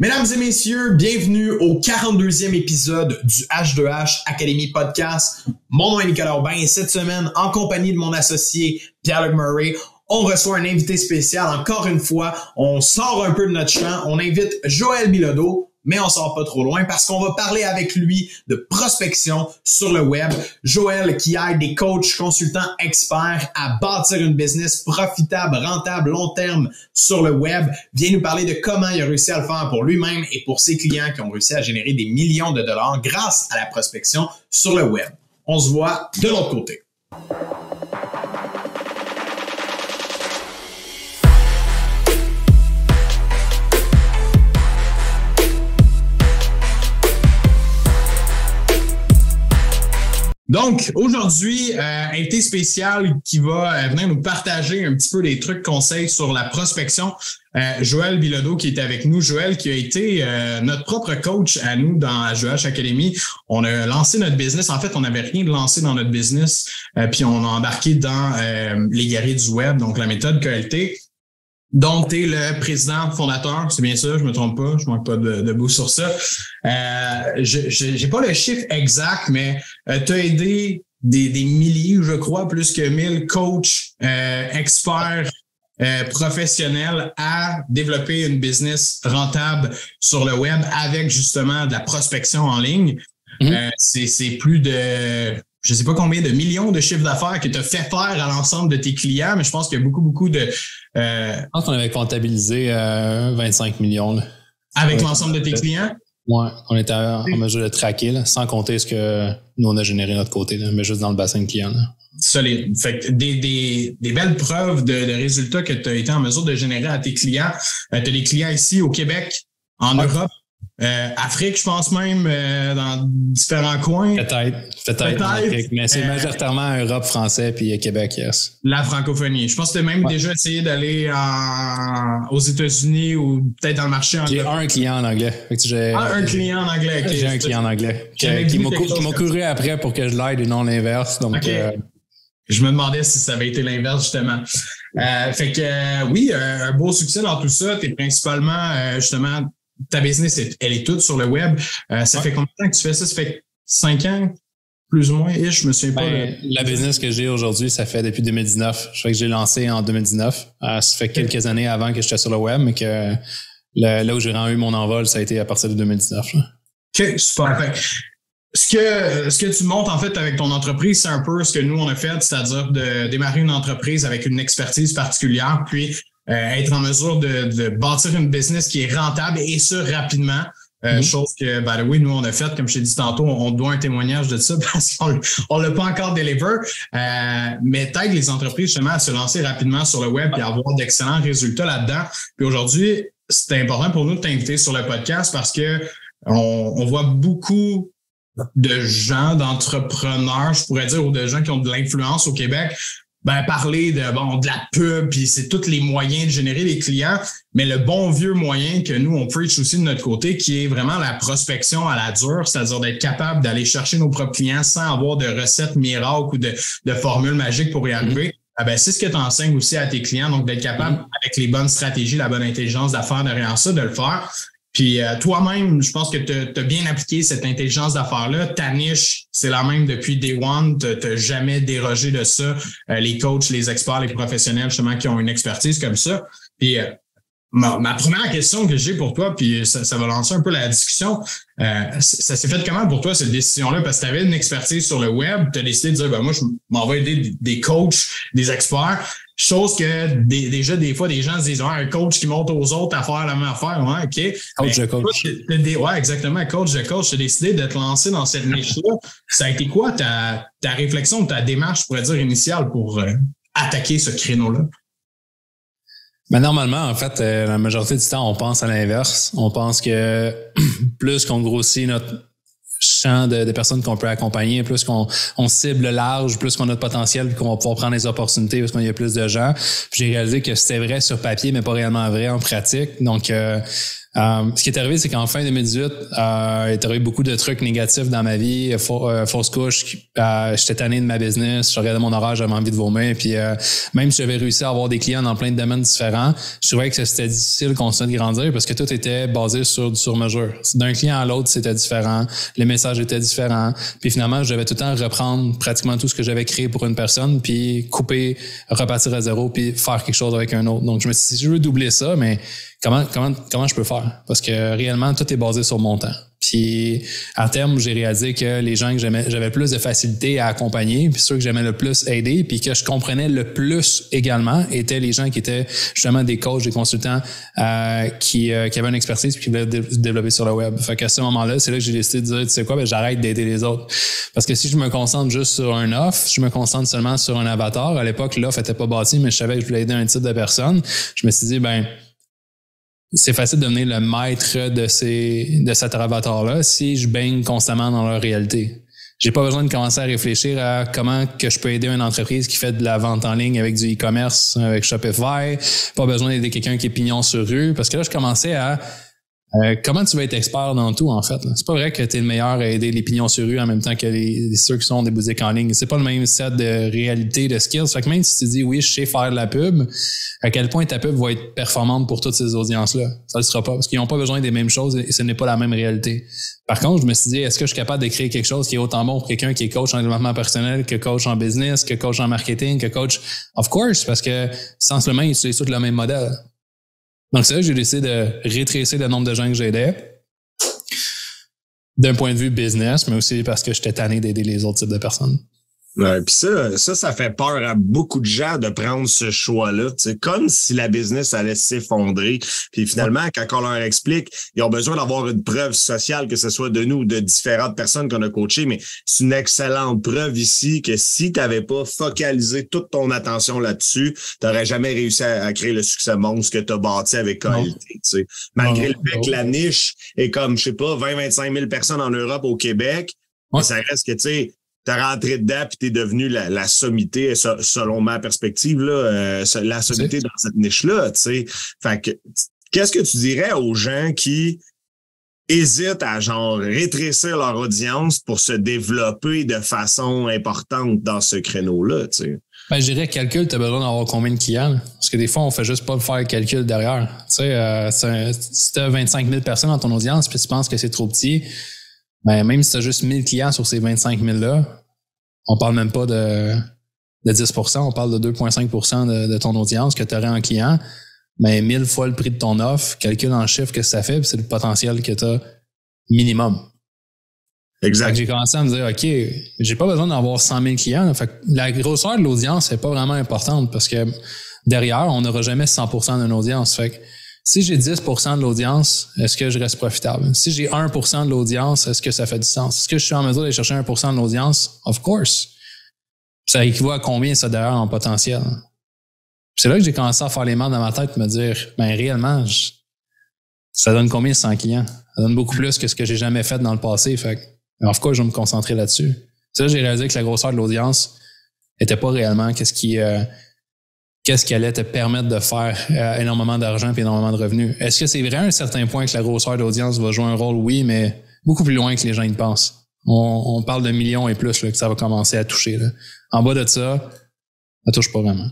Mesdames et messieurs, bienvenue au 42e épisode du H2H Academy Podcast. Mon nom est Nicolas Aubin et cette semaine, en compagnie de mon associé Pierre-Luc Murray, on reçoit un invité spécial. Encore une fois, on sort un peu de notre champ. On invite Joël Bilodeau, mais on sort pas trop loin parce qu'on va parler avec lui de prospection sur le web. Joël qui aide des coachs, consultants, experts à bâtir une business profitable, rentable, long terme sur le web, vient nous parler de comment il a réussi à le faire pour lui-même et pour ses clients qui ont réussi à générer des millions de dollars grâce à la prospection sur le web. On se voit de l'autre côté. Donc, aujourd'hui, euh, invité spécial qui va euh, venir nous partager un petit peu des trucs, conseils sur la prospection. Euh, Joël Bilodeau qui est avec nous. Joël qui a été euh, notre propre coach à nous dans AJH Academy. On a lancé notre business. En fait, on n'avait rien de lancé dans notre business. puis on a embarqué dans les guerriers du web, donc la méthode QLT. Donc, tu es le président fondateur, c'est bien ça, je me trompe pas, je manque pas de, de bout sur ça. Euh, je n'ai pas le chiffre exact, mais euh, tu as aidé des, des, milliers, je crois, plus que mille coachs, euh, experts, euh, professionnels à développer une business rentable sur le web avec justement de la prospection en ligne. Mm-hmm. c'est plus de je sais pas combien de millions de chiffres d'affaires que tu as fait faire à l'ensemble de tes clients, mais je pense qu'il y a beaucoup, beaucoup de. Euh, je pense qu'on avait comptabilisé 25 euh, millions. Avec l'ensemble de tes clients? Oui, on était en mesure de traquer, sans compter ce que nous, on a généré de notre côté, mais juste dans le bassin de clients. Solide. Fait des, des, des belles preuves de, résultats que tu as été en mesure de générer à tes clients. Euh, tu as des clients ici au Québec, en Europe, euh, Afrique, je pense même, euh, dans différents coins. Peut-être, peut-être. mais c'est euh, majoritairement Europe, français, puis Québec, yes. La francophonie. Je pense que tu as même déjà essayé d'aller aux États-Unis ou peut-être dans le marché anglais. J'ai un client en anglais. ah, un client en anglais. J'ai un client en anglais. Qui, m'a couru après pour que je l'aide et non l'inverse. Donc, je me demandais si ça avait été l'inverse, justement. fait que oui, un beau succès dans tout ça. Tu es principalement, justement, ta business, elle est toute sur le web. Euh, ça fait combien de temps que tu fais ça? Ça fait cinq ans, plus ou moins, et je me souviens pas. Ben, la business que j'ai aujourd'hui, ça fait depuis 2019. Je fais que j'ai lancé en 2019. Euh, ça fait quelques années avant que j'étais sur le web, mais que là où j'ai eu mon envol, ça a été à partir de 2019. OK, super. Ce que, ce que tu montes en fait avec ton entreprise, c'est un peu ce que nous on a fait, c'est-à-dire de démarrer une entreprise avec une expertise particulière, puis être en mesure de, de, bâtir une business qui est rentable et ça rapidement. Euh, mm-hmm. Chose que, by the way, nous, on a fait, comme je t'ai dit tantôt, on, doit un témoignage de ça parce qu'on on l'a pas encore deliver. Euh, mais t'aide les entreprises justement à se lancer rapidement sur le web et avoir d'excellents résultats là-dedans. Puis aujourd'hui, c'est important pour nous de t'inviter sur le podcast parce que on, on voit beaucoup de gens, d'entrepreneurs, je pourrais dire, ou de gens qui ont de l'influence au Québec, ben, parler de, bon, de la pub, puis c'est tous les moyens de générer des clients, mais le bon vieux moyen que nous, on preach aussi de notre côté, qui est vraiment la prospection à la dure, c'est-à-dire d'être capable d'aller chercher nos propres clients sans avoir de recettes miracles ou de, de formules magiques pour y mm-hmm. arriver. Ah ben, c'est ce que tu enseignes aussi à tes clients, donc d'être capable, mm-hmm. avec les bonnes stratégies, la bonne intelligence d'affaires derrière ça, de le faire. Puis euh, toi-même, je pense que tu as bien appliqué cette intelligence d'affaires-là. Ta niche, c'est la même depuis Day One. Tu n'as jamais dérogé de ça. Euh, les coachs, les experts, les professionnels, justement, qui ont une expertise comme ça. Puis euh, ma, première question que j'ai pour toi, puis ça, ça, va lancer un peu la discussion, ça s'est fait comment pour toi, cette décision-là? Parce que tu avais une expertise sur le web, tu as décidé de dire, ben, moi, je m'en vais aider des coachs, des experts. Chose que déjà, des fois, des gens se disent ouais, un coach qui monte aux autres à faire la même affaire. Ouais, OK. Coach de coach. ouais, exactement. Coach de coach. Tu as décidé de te lancer dans cette niche-là. Ça a été quoi ta, ta réflexion, ta démarche, je pourrais dire, initiale pour euh, attaquer ce créneau-là? Ben normalement, en fait, euh, la majorité du temps, on pense à l'inverse. On pense que plus qu'on grossit notre champ de, personnes qu'on peut accompagner, plus qu'on on cible large, plus qu'on a de potentiel, puis qu'on va pouvoir prendre les opportunités parce qu'on y a plus de gens. J'ai réalisé que c'était vrai sur papier, mais pas réellement vrai en pratique. Donc, euh, Euh, ce qui est arrivé, c'est qu'en fin 2018, euh, il est arrivé beaucoup de trucs négatifs dans ma vie. Euh, fausse couche, euh, j'étais tanné de ma business, je regardais mon horaire, j'avais envie de vomir. Puis euh, même si j'avais réussi à avoir des clients dans plein de domaines différents, je trouvais que c'était difficile de continuer de grandir parce que tout était basé sur du sur-mesure. D'un client à l'autre, c'était différent. Les messages étaient différents. Puis finalement, je devais tout le temps reprendre pratiquement tout ce que j'avais créé pour une personne, puis couper, repartir à zéro, puis faire quelque chose avec un autre. Donc je me suis dit, je veux doubler ça, mais comment, comment, comment je peux faire? Parce que réellement, tout est basé sur mon temps. Puis à terme, j'ai réalisé que les gens que j'aimais, j'avais plus de facilité à accompagner, puis ceux que j'aimais le plus aider, puis que je comprenais le plus également, étaient les gens qui étaient justement des coachs, des consultants euh, qui, euh, qui avaient une expertise puis qui voulaient développer sur le web. Fait qu'à ce moment-là, c'est là que j'ai décidé de dire, tu sais quoi, ben, j'arrête d'aider les autres. Parce que si je me concentre juste sur un offre, je me concentre seulement sur un avatar. À l'époque, l'offre était pas bâtie, mais je savais que je voulais aider un type de personne. Je me suis dit, ben c'est facile de devenir le maître de ces de cet avatar-là si je baigne constamment dans leur réalité. J'ai pas besoin de commencer à réfléchir à comment que je peux aider une entreprise qui fait de la vente en ligne avec du e-commerce, avec Shopify. Pas besoin d'aider quelqu'un qui est pignon sur rue. Parce que là, je commençais à euh, comment tu vas être expert dans tout, en fait? C'est pas vrai que tu es le meilleur à aider les pignons sur rue en même temps que les, ceux qui sont des boutiques en ligne. C'est pas le même set de réalité, de skills. Fait que même si tu dis oui, je sais faire de la pub, à quel point ta pub va être performante pour toutes ces audiences-là? Ça le sera pas, parce qu'ils n'ont pas besoin des mêmes choses et ce n'est pas la même réalité. Par contre, je me suis dit, est-ce que je suis capable de créer quelque chose qui est autant bon pour quelqu'un qui est coach en développement personnel, que coach en business, que coach en marketing, que coach, of course, parce que sensiblement, ils utilisent le même modèle. Donc, que j'ai décidé de rétrécir le nombre de gens que j'aidais. D'un point de vue business, mais aussi parce que j'étais tanné d'aider les autres types de personnes. Ouais, puis ça, ça, ça fait peur à beaucoup de gens de prendre ce choix-là. C'est comme si la business allait s'effondrer. Puis finalement, quand on leur explique, ils ont besoin d'avoir une preuve sociale, que ce soit de nous ou de différentes personnes qu'on a coachées, mais c'est une excellente preuve ici que si tu n'avais pas focalisé toute ton attention là-dessus, tu n'aurais jamais réussi à, créer le succès monstre que tu as bâti avec qualité. Malgré le fait que la niche est comme, je sais pas, 20-25 000 personnes en Europe, au Québec, ça reste que, tu sais, t'es rentré dedans puis t'es devenu la, la, sommité, selon ma perspective, là, euh, la sommité dans cette niche-là, tu sais. Fait que, qu'est-ce que tu dirais aux gens qui hésitent à, genre, rétrécir leur audience pour se développer de façon importante dans ce créneau-là, tu sais? Ben, je dirais calcul, tu as besoin d'avoir combien de clients? Parce que des fois, on fait juste pas faire le calcul derrière. Tu sais, euh, si tu as 25 000 personnes dans ton audience puis tu penses que c'est trop petit, ben, même si tu as juste 1000 clients sur ces 25 000-là, on parle même pas de, de 10% on parle de 2,5 de, de ton audience que tu aurais en client. Mais 1000 fois le prix de ton offre, calcule en chiffres que ça fait, c'est le potentiel que tu as minimum. Exact. J'ai commencé à me dire, OK, j'ai pas besoin d'avoir 100 000 clients. Fait la grosseur de l'audience n'est pas vraiment importante parce que derrière, on n'aura jamais 100% d'une audience. Fait que si j'ai 10% de l'audience, est-ce que je reste profitable? Si j'ai 1% de l'audience, est-ce que ça fait du sens? Est-ce que je suis en mesure d'aller chercher 1% de l'audience? Of course. Ça équivaut à combien ça d'ailleurs en potentiel? C'est là que j'ai commencé à faire les mains dans ma tête, me dire, ben réellement, ça donne combien 100 clients? Ça donne beaucoup plus que ce que j'ai jamais fait dans le passé. Fait of course, je vais me concentrer là-dessus. C'est là que j'ai réalisé que la grosseur de l'audience n'était pas réellement qu'est-ce qui, euh, qu'est-ce qui allait te permettre de faire euh, énormément d'argent et énormément de revenus. Est-ce que c'est vrai à un certain point que la grosseur d'audience va jouer un rôle? Oui, mais beaucoup plus loin que les gens y pensent. On, parle de millions et plus là, que ça va commencer à toucher. Là. En bas de ça, ça touche pas vraiment.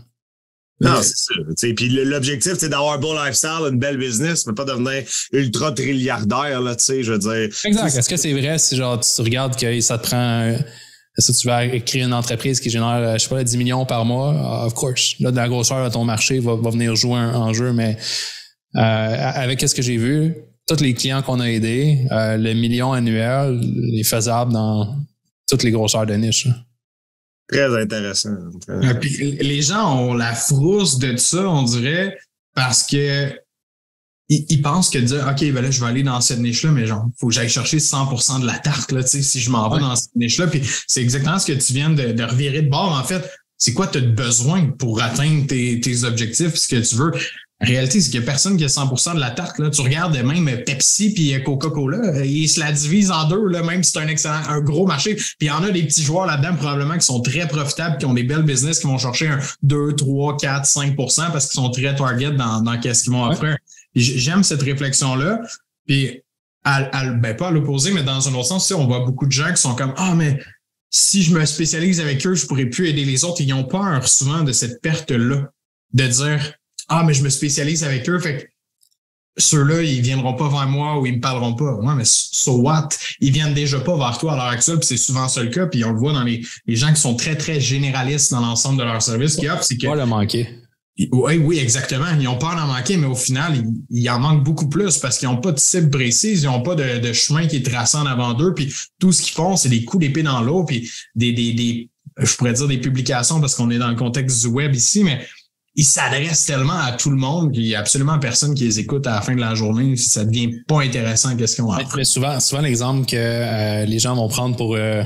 Non, c'est ça. Puis l'objectif, c'est d'avoir un beau lifestyle, une belle business, mais pas devenir ultra trilliardaire, là, tu sais, je veux dire. Exact. Est-ce que c'est vrai si genre tu regardes que ça te prend est-ce que tu vas créer une entreprise qui génère, euh, je sais pas, 10 millions par mois? Uh, of course. Là, de la grosseur de ton marché va, venir jouer un, jeu, mais euh, avec ce que j'ai vu, tous les clients qu'on a aidés, euh, le million annuel est faisable dans toutes les grosseurs de niche. Très intéressant. les gens ont la frousse de ça, on dirait, parce que ils, pensent que dire OK, ben là, je vais aller dans cette niche-là, mais genre, faut que j'aille chercher 100% de la tarte, là, tu sais, si je m'en vais dans cette niche-là. Puis c'est exactement ce que tu viens de, de revirer de bord. En fait, c'est quoi tu as besoin pour atteindre tes, tes objectifs, ce que tu veux? La réalité, c'est qu'il n'y a personne qui a 100% de la tarte. Là. Tu regardes même Pepsi puis Coca-Cola, ils se la divisent en deux, là, même si c'est un excellent, un gros marché. Puis il y en a des petits joueurs là-dedans probablement qui sont très profitables, qui ont des belles business, qui vont chercher un 2, 3, 4, 5% parce qu'ils sont très target dans, dans qu'est-ce qu'ils vont offrir. J'aime cette réflexion-là. Puis, à, ben pas à l'opposé, mais dans un autre sens, on voit beaucoup de gens qui sont comme Ah, mais si je me spécialise avec eux, je pourrais plus aider les autres. Ils ont peur souvent de cette perte-là, de dire Ah, mais je me spécialise avec eux, fait que ceux-là, ils viendront pas vers moi ou ils me parleront pas. Ouais, mais so what? Ils viennent déjà pas vers toi à l'heure actuelle, puis c'est souvent ça le cas, puis on le voit dans les, les gens qui sont très, très généralistes dans l'ensemble de leur service qui offrent, c'est que. Le manquer. Oui, oui, exactement. Ils ont peur d'en manquer, mais au final, il, en manque beaucoup plus parce qu'ils n'ont pas de cible précise, ils n'ont pas de, de, chemin qui est tracé en avant d'eux, puis tout ce qu'ils font, c'est des coups d'épée dans l'eau, puis des, des, des, je pourrais dire des publications parce qu'on est dans le contexte du web ici, mais ils s'adressent tellement à tout le monde qu'il n'y a absolument personne qui les écoute à la fin de la journée si ça devient pas intéressant qu'est-ce qu'ils ont Mais souvent, souvent l'exemple que euh, les gens vont prendre pour euh,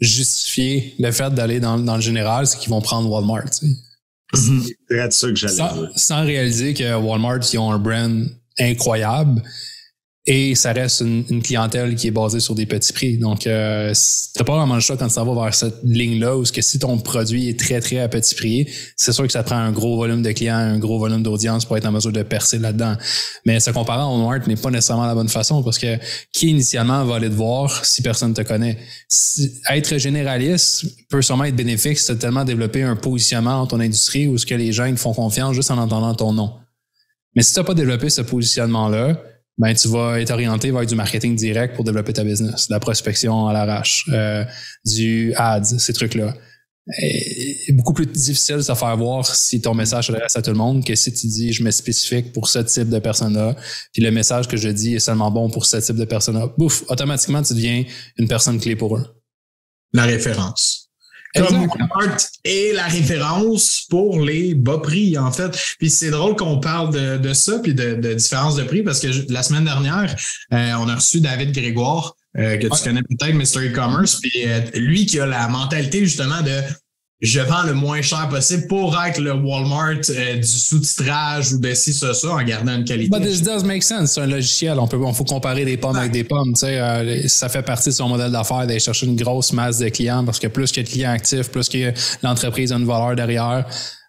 justifier le fait d'aller dans, dans le général, c'est qu'ils vont prendre Walmart. Tu sais. C'est ça que j'allais sans, sans, réaliser que Walmart, ils ont un brand incroyable et ça reste une, clientèle qui est basée sur des petits prix. Donc, euh, t'as pas vraiment le choix quand tu vas vers cette ligne-là où que si ton produit est très, très à petit prix, c'est sûr que ça prend un gros volume de clients, un gros volume d'audience pour être en mesure de percer là-dedans. Mais se comparer à Walmart n'est pas nécessairement la bonne façon parce que qui initialement va aller te voir si personne te connaît? être généraliste peut sûrement être bénéfique si tu as tellement développé un positionnement dans ton industrie où ce que les gens te font confiance juste en entendant ton nom. Mais si tu n'as pas développé ce positionnement-là, ben tu vas être orienté vers du marketing direct pour développer ta business, de la prospection à l'arrache, euh, du ads, ces trucs-là. Et beaucoup plus difficile de se faire voir si ton message s'adresse à tout le monde que si tu dis je me spécifique pour ce type de personne-là, puis le message que je dis est seulement bon pour ce type de personne-là. Bouf, automatiquement tu deviens une personne clé pour eux. La référence comme Walmart est la référence pour les bas prix, en fait. Puis c'est drôle qu'on parle de, de ça, puis de, de, différence de prix, parce que la semaine dernière, euh, on a reçu David Grégoire, euh, que tu connais peut-être, Mr. E-Commerce, puis euh, lui qui a la mentalité justement de je vends le moins cher possible pour être le Walmart euh, du sous-titrage ou de ci, ça, ça, en gardant une qualité. But this does make sense. C'est un logiciel. On peut, on faut comparer des pommes avec des pommes. Tu sais, euh, ça fait partie de son modèle d'affaires d'aller chercher une grosse masse de clients parce que plus qu'il y a de clients actifs, plus que l'entreprise a une valeur derrière.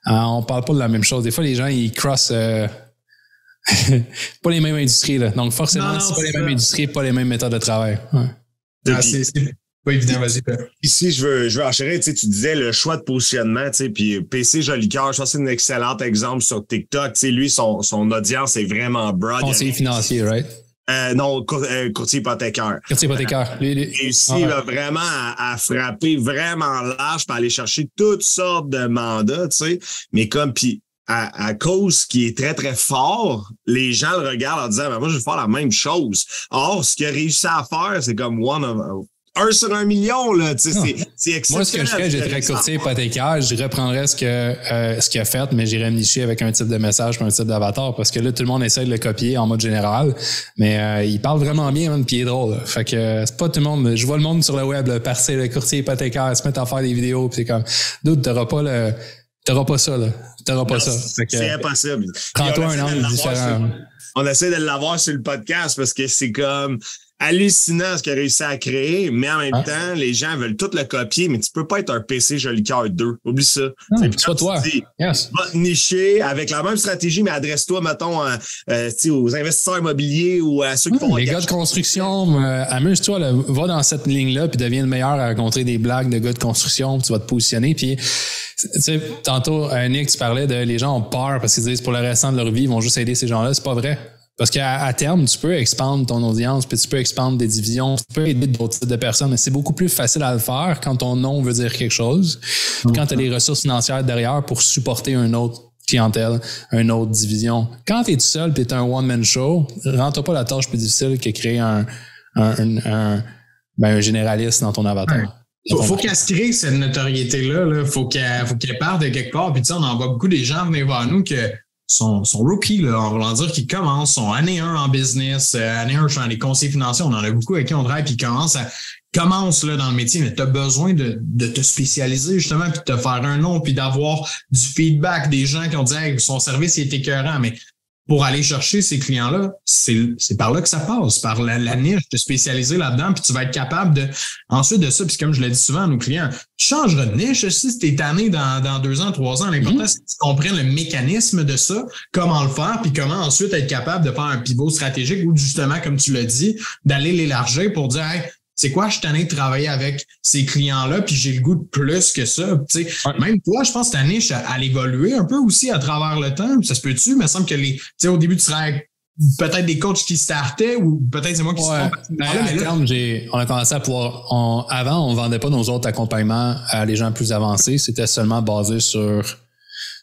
Euh, on parle pas de la même chose. Des fois, les gens, ils crossent, pas les mêmes industries, là. Donc, forcément, c'est pas les mêmes industries, pas les mêmes méthodes de travail. Ouais. Ah, évident, vas-y. Ici, je veux, je veux enchaîner. Tu, sais, tu disais le choix de positionnement, tu sais, puis PC Jolicoeur, je pense que c'est un excellent exemple sur TikTok. Tu sais, lui, son, son audience est vraiment broad. Conseiller financier, right? Euh, non, euh, courtier hypothécaire. Courtier hypothécaire. Il réussit ah vraiment à, frapper vraiment large pour aller chercher toutes sortes de mandats, tu sais. Mais comme, puis à, à, cause qui est très, très fort, les gens le regardent en disant, ben, moi, je vais faire la même chose. Or, ce qu'il a réussi à faire, c'est comme one of, un sur un million, là. Tu sais, c'est exceptionnel. Moi, ce que je ferais, j'étais courtier hypothécaire, je reprendrais ce que euh, ce qu'il a fait, mais j'irais me nicher avec un type de message un type d'avatar parce que là, tout le monde essaie de le copier en mode général. Mais euh, il parle vraiment bien, même, puis il est drôle. Fait que euh, c'est pas tout le monde. Je vois le monde sur le web, là, passer le courtier hypothécaire, se mettre à faire des vidéos, puis c'est comme. D'autres, t'auras pas le. T'auras pas ça, là. T'auras pas ça. C'est impossible. Prends-toi un angle différent. on essaie de l'avoir sur le podcast parce que c'est comme hallucinant ce qu'il a réussi à créer, mais en même ah. temps, les gens veulent tout le copier, mais tu peux pas être un PC Joli Cœur 2. Oublie ça. c'est pas toi. yes. Va nicher avec la même stratégie, mais adresse-toi, mettons, euh, aux investisseurs immobiliers ou à ceux qui font... Les gars de construction, euh, amuse-toi, va dans cette ligne-là, puis deviens le meilleur à rencontrer des blagues de gars de construction, puis tu vas te positionner, puis... Tu sais, tantôt, Nick, tu parlais de les gens ont peur parce qu'ils disent pour le restant de leur vie, ils vont juste aider ces gens-là. C'est pas vrai. Parce qu'à terme, tu peux expandre ton audience, puis tu peux expandre des divisions, tu peux aider d'autres types de personnes, mais c'est beaucoup plus facile à le faire quand ton nom veut dire quelque chose, quand tu as les ressources financières derrière pour supporter une autre clientèle, une autre division. Quand tu es tout seul et tu un one-man show, rentre pas la tâche plus difficile que créer un, un, un, ben, un généraliste dans ton avatar. Faut, faut qu'elle se crée cette notoriété-là. Là. Faut qu'elle qu'elle parte de quelque part. Puis tu sais, on en voit beaucoup des gens venir voir nous que son, son rookie, là, en voulant dire qu'il commence son année 1 en business, euh, année 1 dans les conseils financiers, on en a beaucoup avec qui on travaille, puis commence à commence là, dans le métier, mais tu as besoin de, de, te spécialiser justement, puis de te faire un nom, puis d'avoir du feedback des gens qui ont dit hey, son service il est écœurant, mais pour aller chercher ces clients-là, c'est par là que ça passe, par la, niche, de spécialiser là-dedans, puis tu vas être capable de, ensuite de ça, puis comme je le dis souvent à nos clients, tu changeras de niche si tu es tanné dans, dans deux ans, trois ans. L'important, mm-hmm. c'est que tu comprennes le mécanisme de ça, comment le faire, puis comment ensuite être capable de faire un pivot stratégique ou justement, comme tu l'as dit, d'aller l'élargir pour dire, hey, c'est quoi, je suis tanné de travailler avec ces clients-là, puis j'ai le goût de plus que ça. Même toi, je pense que ta niche, elle évolué un peu aussi à travers le temps. Ça se peut-tu? Il me semble que les. au début, tu serais peut-être des coachs qui startaient ou peut-être c'est moi qui ouais. ben, on a commencé à pouvoir. avant, on vendait pas nos autres accompagnements à les gens plus avancés. C'était seulement basé sur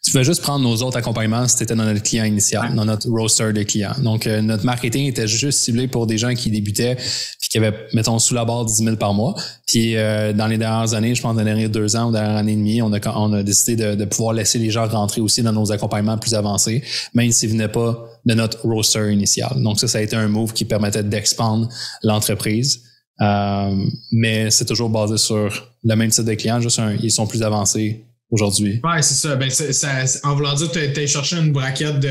tu pouvais juste prendre nos autres accompagnements si tu étais dans notre client initial, dans notre roster de clients. Donc, euh, notre marketing était juste ciblé pour des gens qui débutaient puis qui avaient, mettons, sous la barre 10 000 par mois. Puis, euh, dans les dernières années, je pense, dans les derniers deux ans ou dernière année et demie, on a, on a décidé de, de, pouvoir laisser les gens rentrer aussi dans nos accompagnements plus avancés, même s'ils venaient pas de notre roster initial. Donc, ça, ça a été un move qui permettait d'expandre l'entreprise. Euh, mais c'est toujours basé sur le même type de clients, juste ils sont plus avancés aujourd'hui. Oui, c'est ça. Ben, en voulant dire, tu as cherché une braquette de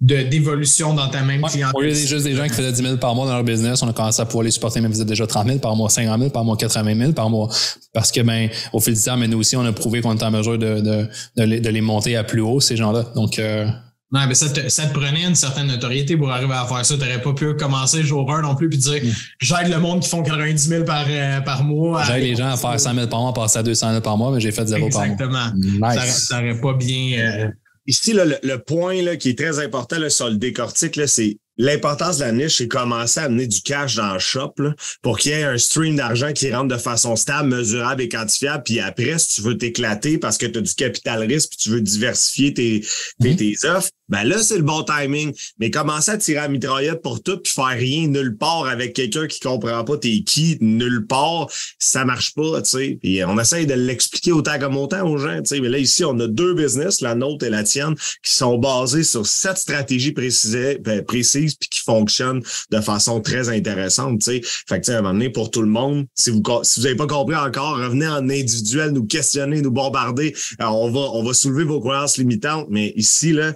d'évolution dans ta même clientèle. Au lieu des juste des gens qui faisaient 10 000 par mois dans leur business, on a commencé à pouvoir les supporter, même vous êtes déjà 30 000 par mois, 50 000 par mois, 80 000 par mois. Parce que, ben, au fil du temps, mais nous aussi, on a prouvé qu'on était en mesure de, de, de, les, de les monter à plus haut, ces gens-là. Donc, euh, non, mais ça te, ça te prenait une certaine notoriété pour arriver à faire ça. Tu n'aurais pas pu commencer jour 1 non plus puis dire mm. j'aide le monde qui font 90 000 par, euh, par mois. J'aide les gens à faire 100 000 par mois, passer à 200 000 par mois, mais j'ai fait zéro par mois. Exactement. Ça n'aurait pas bien. Euh, Ici, là, le, point là, qui est très important là, sur le décortique, c'est l'importance de la niche, c'est commencer à amener du cash dans le shop là, pour qu'il y ait un stream d'argent qui rentre de façon stable, mesurable et quantifiable. Puis après, si tu veux t'éclater parce que tu as du capital risque puis tu veux diversifier tes, tes, mm-hmm. tes offres, ben là, c'est le bon timing. Mais commencer à tirer à mitraillette pour tout puis faire rien nulle part avec quelqu'un qui comprend pas t'es qui nulle part, ça marche pas, tu sais. Puis on essaye de l'expliquer autant comme autant aux gens, tu sais. Mais là, ici, on a deux business, la nôtre et la tienne, qui sont basés sur cette stratégie précise, ben, précise puis qui fonctionnent de façon très intéressante, tu sais. Fait que, tu sais, à un moment donné, pour tout le monde, si vous si vous avez pas compris encore, revenez en individuel, nous questionner, nous bombarder. Alors, on va, on va soulever vos croyances limitantes, mais ici, là,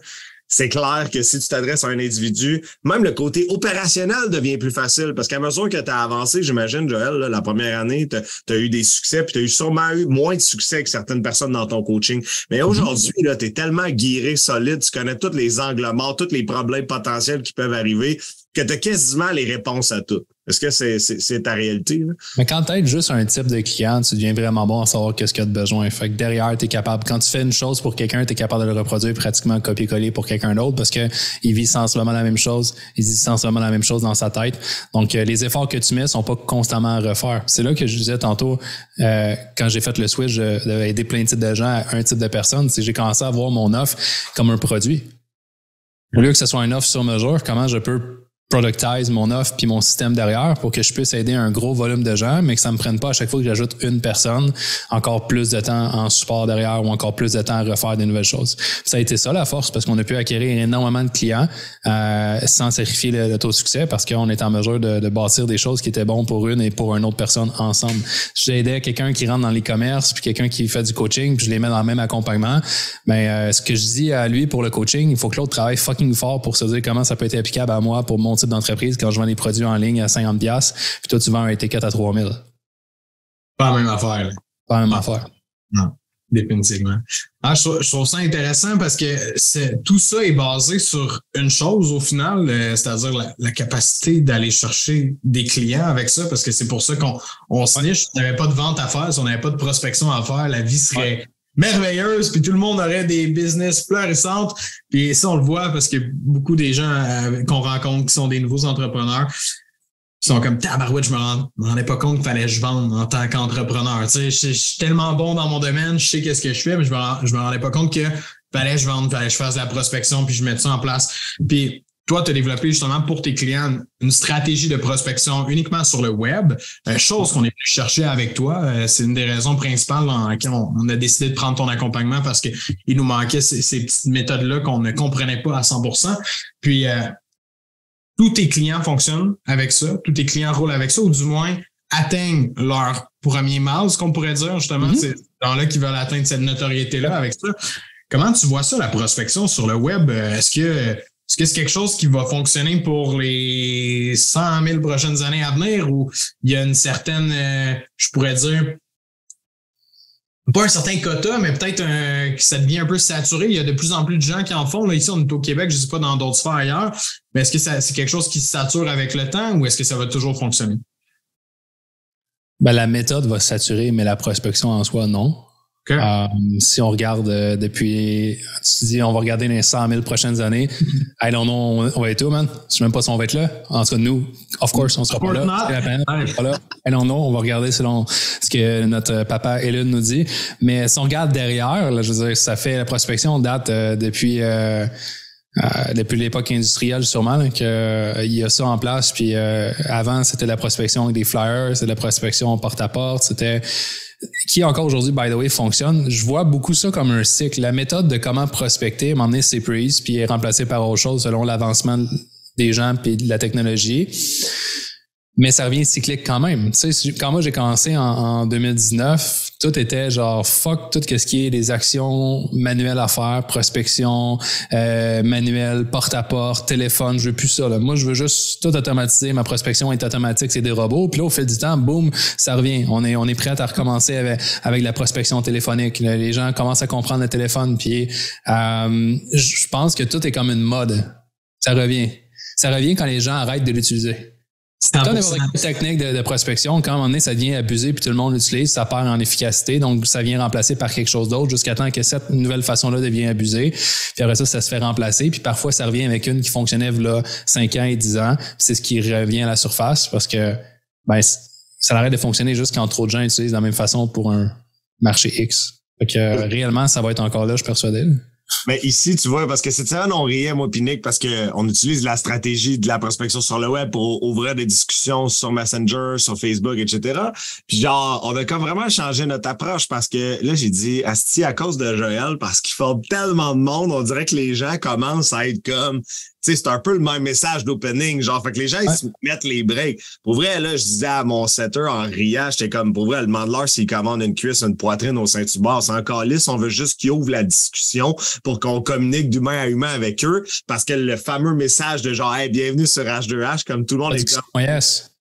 c'est clair que si tu t'adresses à un individu, même le côté opérationnel devient plus facile parce qu'à mesure que tu as avancé, j'imagine, Joël, la première année, tu as, eu des succès, puis tu as eu sûrement eu moins de succès que certaines personnes dans ton coaching. Mais mhm. aujourd'hui, tu es tellement guiré, solide, tu connais tous les angles morts, tous les problèmes potentiels qui peuvent arriver que tu as quasiment les réponses à tout. Est-ce que c'est ta réalité? Mais quand tu juste un type de client, tu deviens vraiment bon à savoir qu'est-ce qu'il y a de besoin. Fait que derrière, tu es capable, quand tu fais une chose pour quelqu'un, tu es capable de le reproduire pratiquement copier-coller pour quelqu'un d'autre parce que il vit sensiblement la même chose, il vit sensiblement la même chose dans sa tête. Donc, euh, les efforts que tu mets sont pas constamment à refaire. C'est là que je disais tantôt, euh, quand j'ai fait le switch d'aider plein de types de gens à un type de personne, c'est j'ai commencé à voir mon offre comme un produit. Au lieu que ce soit une offre sur mesure, comment je peux productize mon offre puis mon système derrière pour que je puisse aider un gros volume de gens, mais que ça me prenne pas à chaque fois que j'ajoute une personne encore plus de temps en support derrière ou encore plus de temps à refaire des nouvelles choses. Ça a été ça la force parce qu'on a pu acquérir énormément de clients euh, sans sacrifier le, taux de succès parce qu'on est en mesure de, de, bâtir des choses qui étaient bonnes pour une et pour une autre personne ensemble. J'aidais quelqu'un qui rentre dans l'e-commerce puis quelqu'un qui fait du coaching puis je les mets dans le même accompagnement. Mais euh, ce que je dis à lui pour le coaching, il faut que l'autre travaille fucking fort pour se dire comment ça peut être applicable à moi pour mon d'entreprise quand je vends des produits en ligne à 50$, puis toi, tu vends un étiquette à 3000. Pas la même affaire. Pas la même affaire. Non, définitivement. Ah, je, trouve, ça intéressant parce que tout ça est basé sur une chose au final, euh, c'est-à-dire la, capacité d'aller chercher des clients avec ça, parce que c'est pour ça qu'on on se niche. Si on n'avait pas de vente à faire, si on n'avait pas de prospection à faire, la vie serait merveilleuse, puis tout le monde aurait des business florissantes. Puis ça, on le voit parce que beaucoup des gens euh, qu'on rencontre qui sont des nouveaux entrepreneurs sont comme tabarouette, je me, rendais pas compte qu'il fallait que je vende en tant qu'entrepreneur. Tu sais, je, suis tellement bon dans mon domaine, je sais qu'est-ce que je fais, mais je me, je me rendais pas compte que fallait que je vende, fallait que je fasse de la prospection, puis je mette ça en place. Puis toi, tu as développé justement pour tes clients une stratégie de prospection uniquement sur le web, euh, chose qu'on est venu chercher avec toi. Euh, c'est une des raisons principales dans lesquelles on, a décidé de prendre ton accompagnement parce qu'il nous manquait ces, petites méthodes-là qu'on ne comprenait pas à 100% Puis, euh, tous tes clients fonctionnent avec ça, tous tes clients roulent avec ça, ou du moins atteignent leur premier ce qu'on pourrait dire, justement. Mm-hmm. C'est dans là qu'ils veulent atteindre cette notoriété-là avec ça. Comment tu vois ça, la prospection sur le web? Est-ce que est-ce que c'est quelque chose qui va fonctionner pour les 100 000 prochaines années à venir ou il y a une certaine, euh, je pourrais dire, pas un certain quota, mais peut-être que ça devient un peu saturé. Il y a de plus en plus de gens qui en font. Ici, on est au Québec, je ne sais pas dans d'autres sphères ailleurs. Mais est-ce que c'est quelque chose qui se sature avec le temps ou est-ce que ça va toujours fonctionner? Ben, la méthode va saturer, mais la prospection en soi, non. Euh, si on regarde euh, depuis, tu dis, on va regarder les 100 000 prochaines années. I don't know, on va être où, man? Je sais même pas si on va être là. En tout cas, nous, of course, on sera pas là. Pas là. I don't know, on va regarder selon ce que notre papa Ellen nous dit. Mais si on regarde derrière, là, je veux dire, ça fait la prospection date euh, depuis depuis l'époque industrielle sûrement qu'il y a ça en place puis avant c'était la prospection avec des flyers c'était la prospection porte à porte c'était qui encore aujourd'hui, by the way, fonctionne. Je vois beaucoup ça comme un cycle. La méthode de comment prospecter, m'emmener ses puis est remplacée par autre chose selon l'avancement des gens puis de la technologie. Mais ça revient cyclique quand même. Tu sais, quand moi j'ai commencé en, 2019, tout était genre fuck tout ce qui est des actions manuelles à faire, prospection, euh, porte à porte, téléphone. Je veux plus ça. Là. Moi, je veux juste tout automatiser. Ma prospection est automatique, c'est des robots. Puis là, au fil du temps, boum, ça revient. On est on est prêt à recommencer avec, avec la prospection téléphonique. Les gens commencent à comprendre le téléphone. Puis euh, je pense que tout est comme une mode. Ça revient. Ça revient quand les gens arrêtent de l'utiliser. C'est une technique de, de, prospection. Quand à un moment donné, ça devient abusé puis tout le monde l'utilise, ça perd en efficacité. Donc, ça vient remplacer par quelque chose d'autre jusqu'à temps que cette nouvelle façon-là devient abusée. Puis après ça, ça se fait remplacer. Puis parfois, ça revient avec une qui fonctionnait là 5 ans et 10 ans. C'est ce qui revient à la surface parce que ben, ça arrête de fonctionner juste quand trop de gens utilisent de la même façon pour un marché X. Fait que réellement, ça va être encore là, je suis persuadé. Mais ici, tu vois, parce que c'est ça, on riait, moi, Pinique, parce qu'on utilise la stratégie de la prospection sur le web pour ouvrir des discussions sur Messenger, sur Facebook, etc. Puis genre, on a comme vraiment changé notre approche parce que là, j'ai dit, Asti, à cause de Joël, parce qu'il forme tellement de monde, on dirait que les gens commencent à être comme, c'est un peu le même message d'opening. Genre, fait que les gens, ils se mettent les breaks. Pour vrai, là, je disais à mon setter en riant, j'étais comme, pour vrai, le mandeur, s'il commande une cuisse, une poitrine au Saint-Hubert, c'est encore lisse. On veut juste qu'ils ouvrent la discussion pour qu'on communique d'humain à humain avec eux. Parce que le fameux message de genre, hey, bienvenue sur H2H, comme tout le monde est comme, yes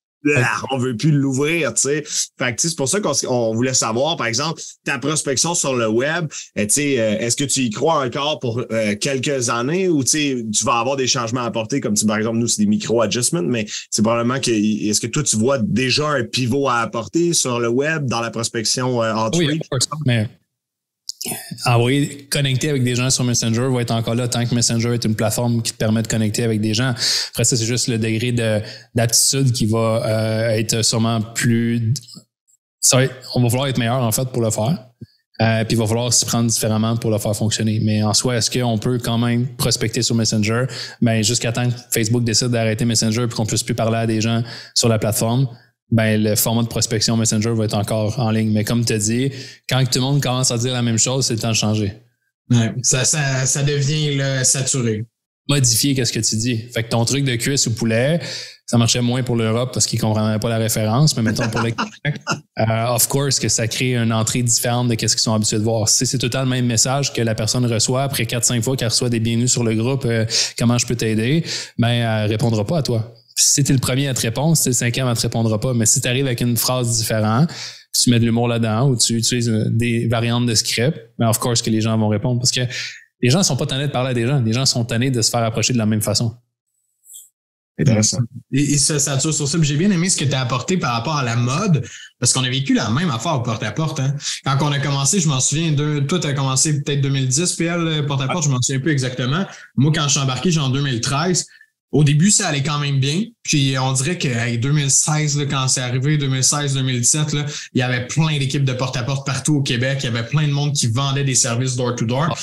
on veut plus l'ouvrir, tu sais. Fait que c'est pour ça qu'on voulait savoir, par exemple, ta prospection sur le web, eh, tu sais, euh, est-ce que tu y crois encore pour euh, quelques années ou tu sais, tu vas avoir des changements à apporter, comme tu, par exemple, nous, c'est des micro-adjustments, mais c'est probablement que est-ce que toi, tu vois déjà un pivot à apporter sur le web dans la prospection euh, oui, mais envoyer, connecter avec des gens sur Messenger va être encore là tant que Messenger est une plateforme qui te permet de connecter avec des gens. Après ça, c'est juste le degré de d'aptitude qui va euh, être sûrement plus. Ça va on va falloir être meilleur en fait pour le faire. Euh, puis il va falloir s'y prendre différemment pour le faire fonctionner. Mais en soi, est-ce qu'on peut quand même prospecter sur Messenger? Ben, jusqu'à temps que Facebook décide d'arrêter Messenger puis qu'on puisse plus parler à des gens sur la plateforme, ben, le format de prospection Messenger va être encore en ligne. Mais comme tu as dit, quand tout le monde commence à dire la même chose, c'est le temps de changer. Ouais, ça, ça, ça devient là, saturé. Modifier qu'est-ce que tu dis? Fait que ton truc de cuisse ou poulet, ça marchait moins pour l'Europe parce qu'ils comprendraient pas la référence, mais mettons pour le Québec, euh, of course que ça crée une entrée différente de qu'est-ce qu'ils sont habitués de voir. Si c'est tout le même message que la personne reçoit après 4-5 fois qu'elle reçoit des bienvenus sur le groupe, euh, comment je peux t'aider, ben elle répondra pas à toi si t'es le premier à te répondre, si t'es le cinquième, elle te répondra pas. Mais si tu arrives avec une phrase différente, tu mets de l'humour là-dedans ou tu utilises des variantes de script, mais of course que les gens vont répondre parce que les gens sont pas tannés de parler à des gens. Les gens sont tannés de se faire approcher de la même façon. Intéressant. Et, ça, ça sur ça. J'ai bien aimé ce que tu as apporté par rapport à la mode, parce qu'on a vécu la même affaire au porte-à-porte. Hein. Quand on a commencé, je m'en souviens, de, toi, tu as commencé peut-être 2010, puis elle, porte-à-porte, je m'en souviens plus exactement. Moi, quand je suis embarqué, j'ai en 2013, au début, ça allait quand même bien. Puis on dirait que 2016, là, quand c'est arrivé, 2016-2017, il y avait plein d'équipes de porte-à-porte partout au Québec. Il y avait plein de monde qui vendait des services door-to-door. Ah.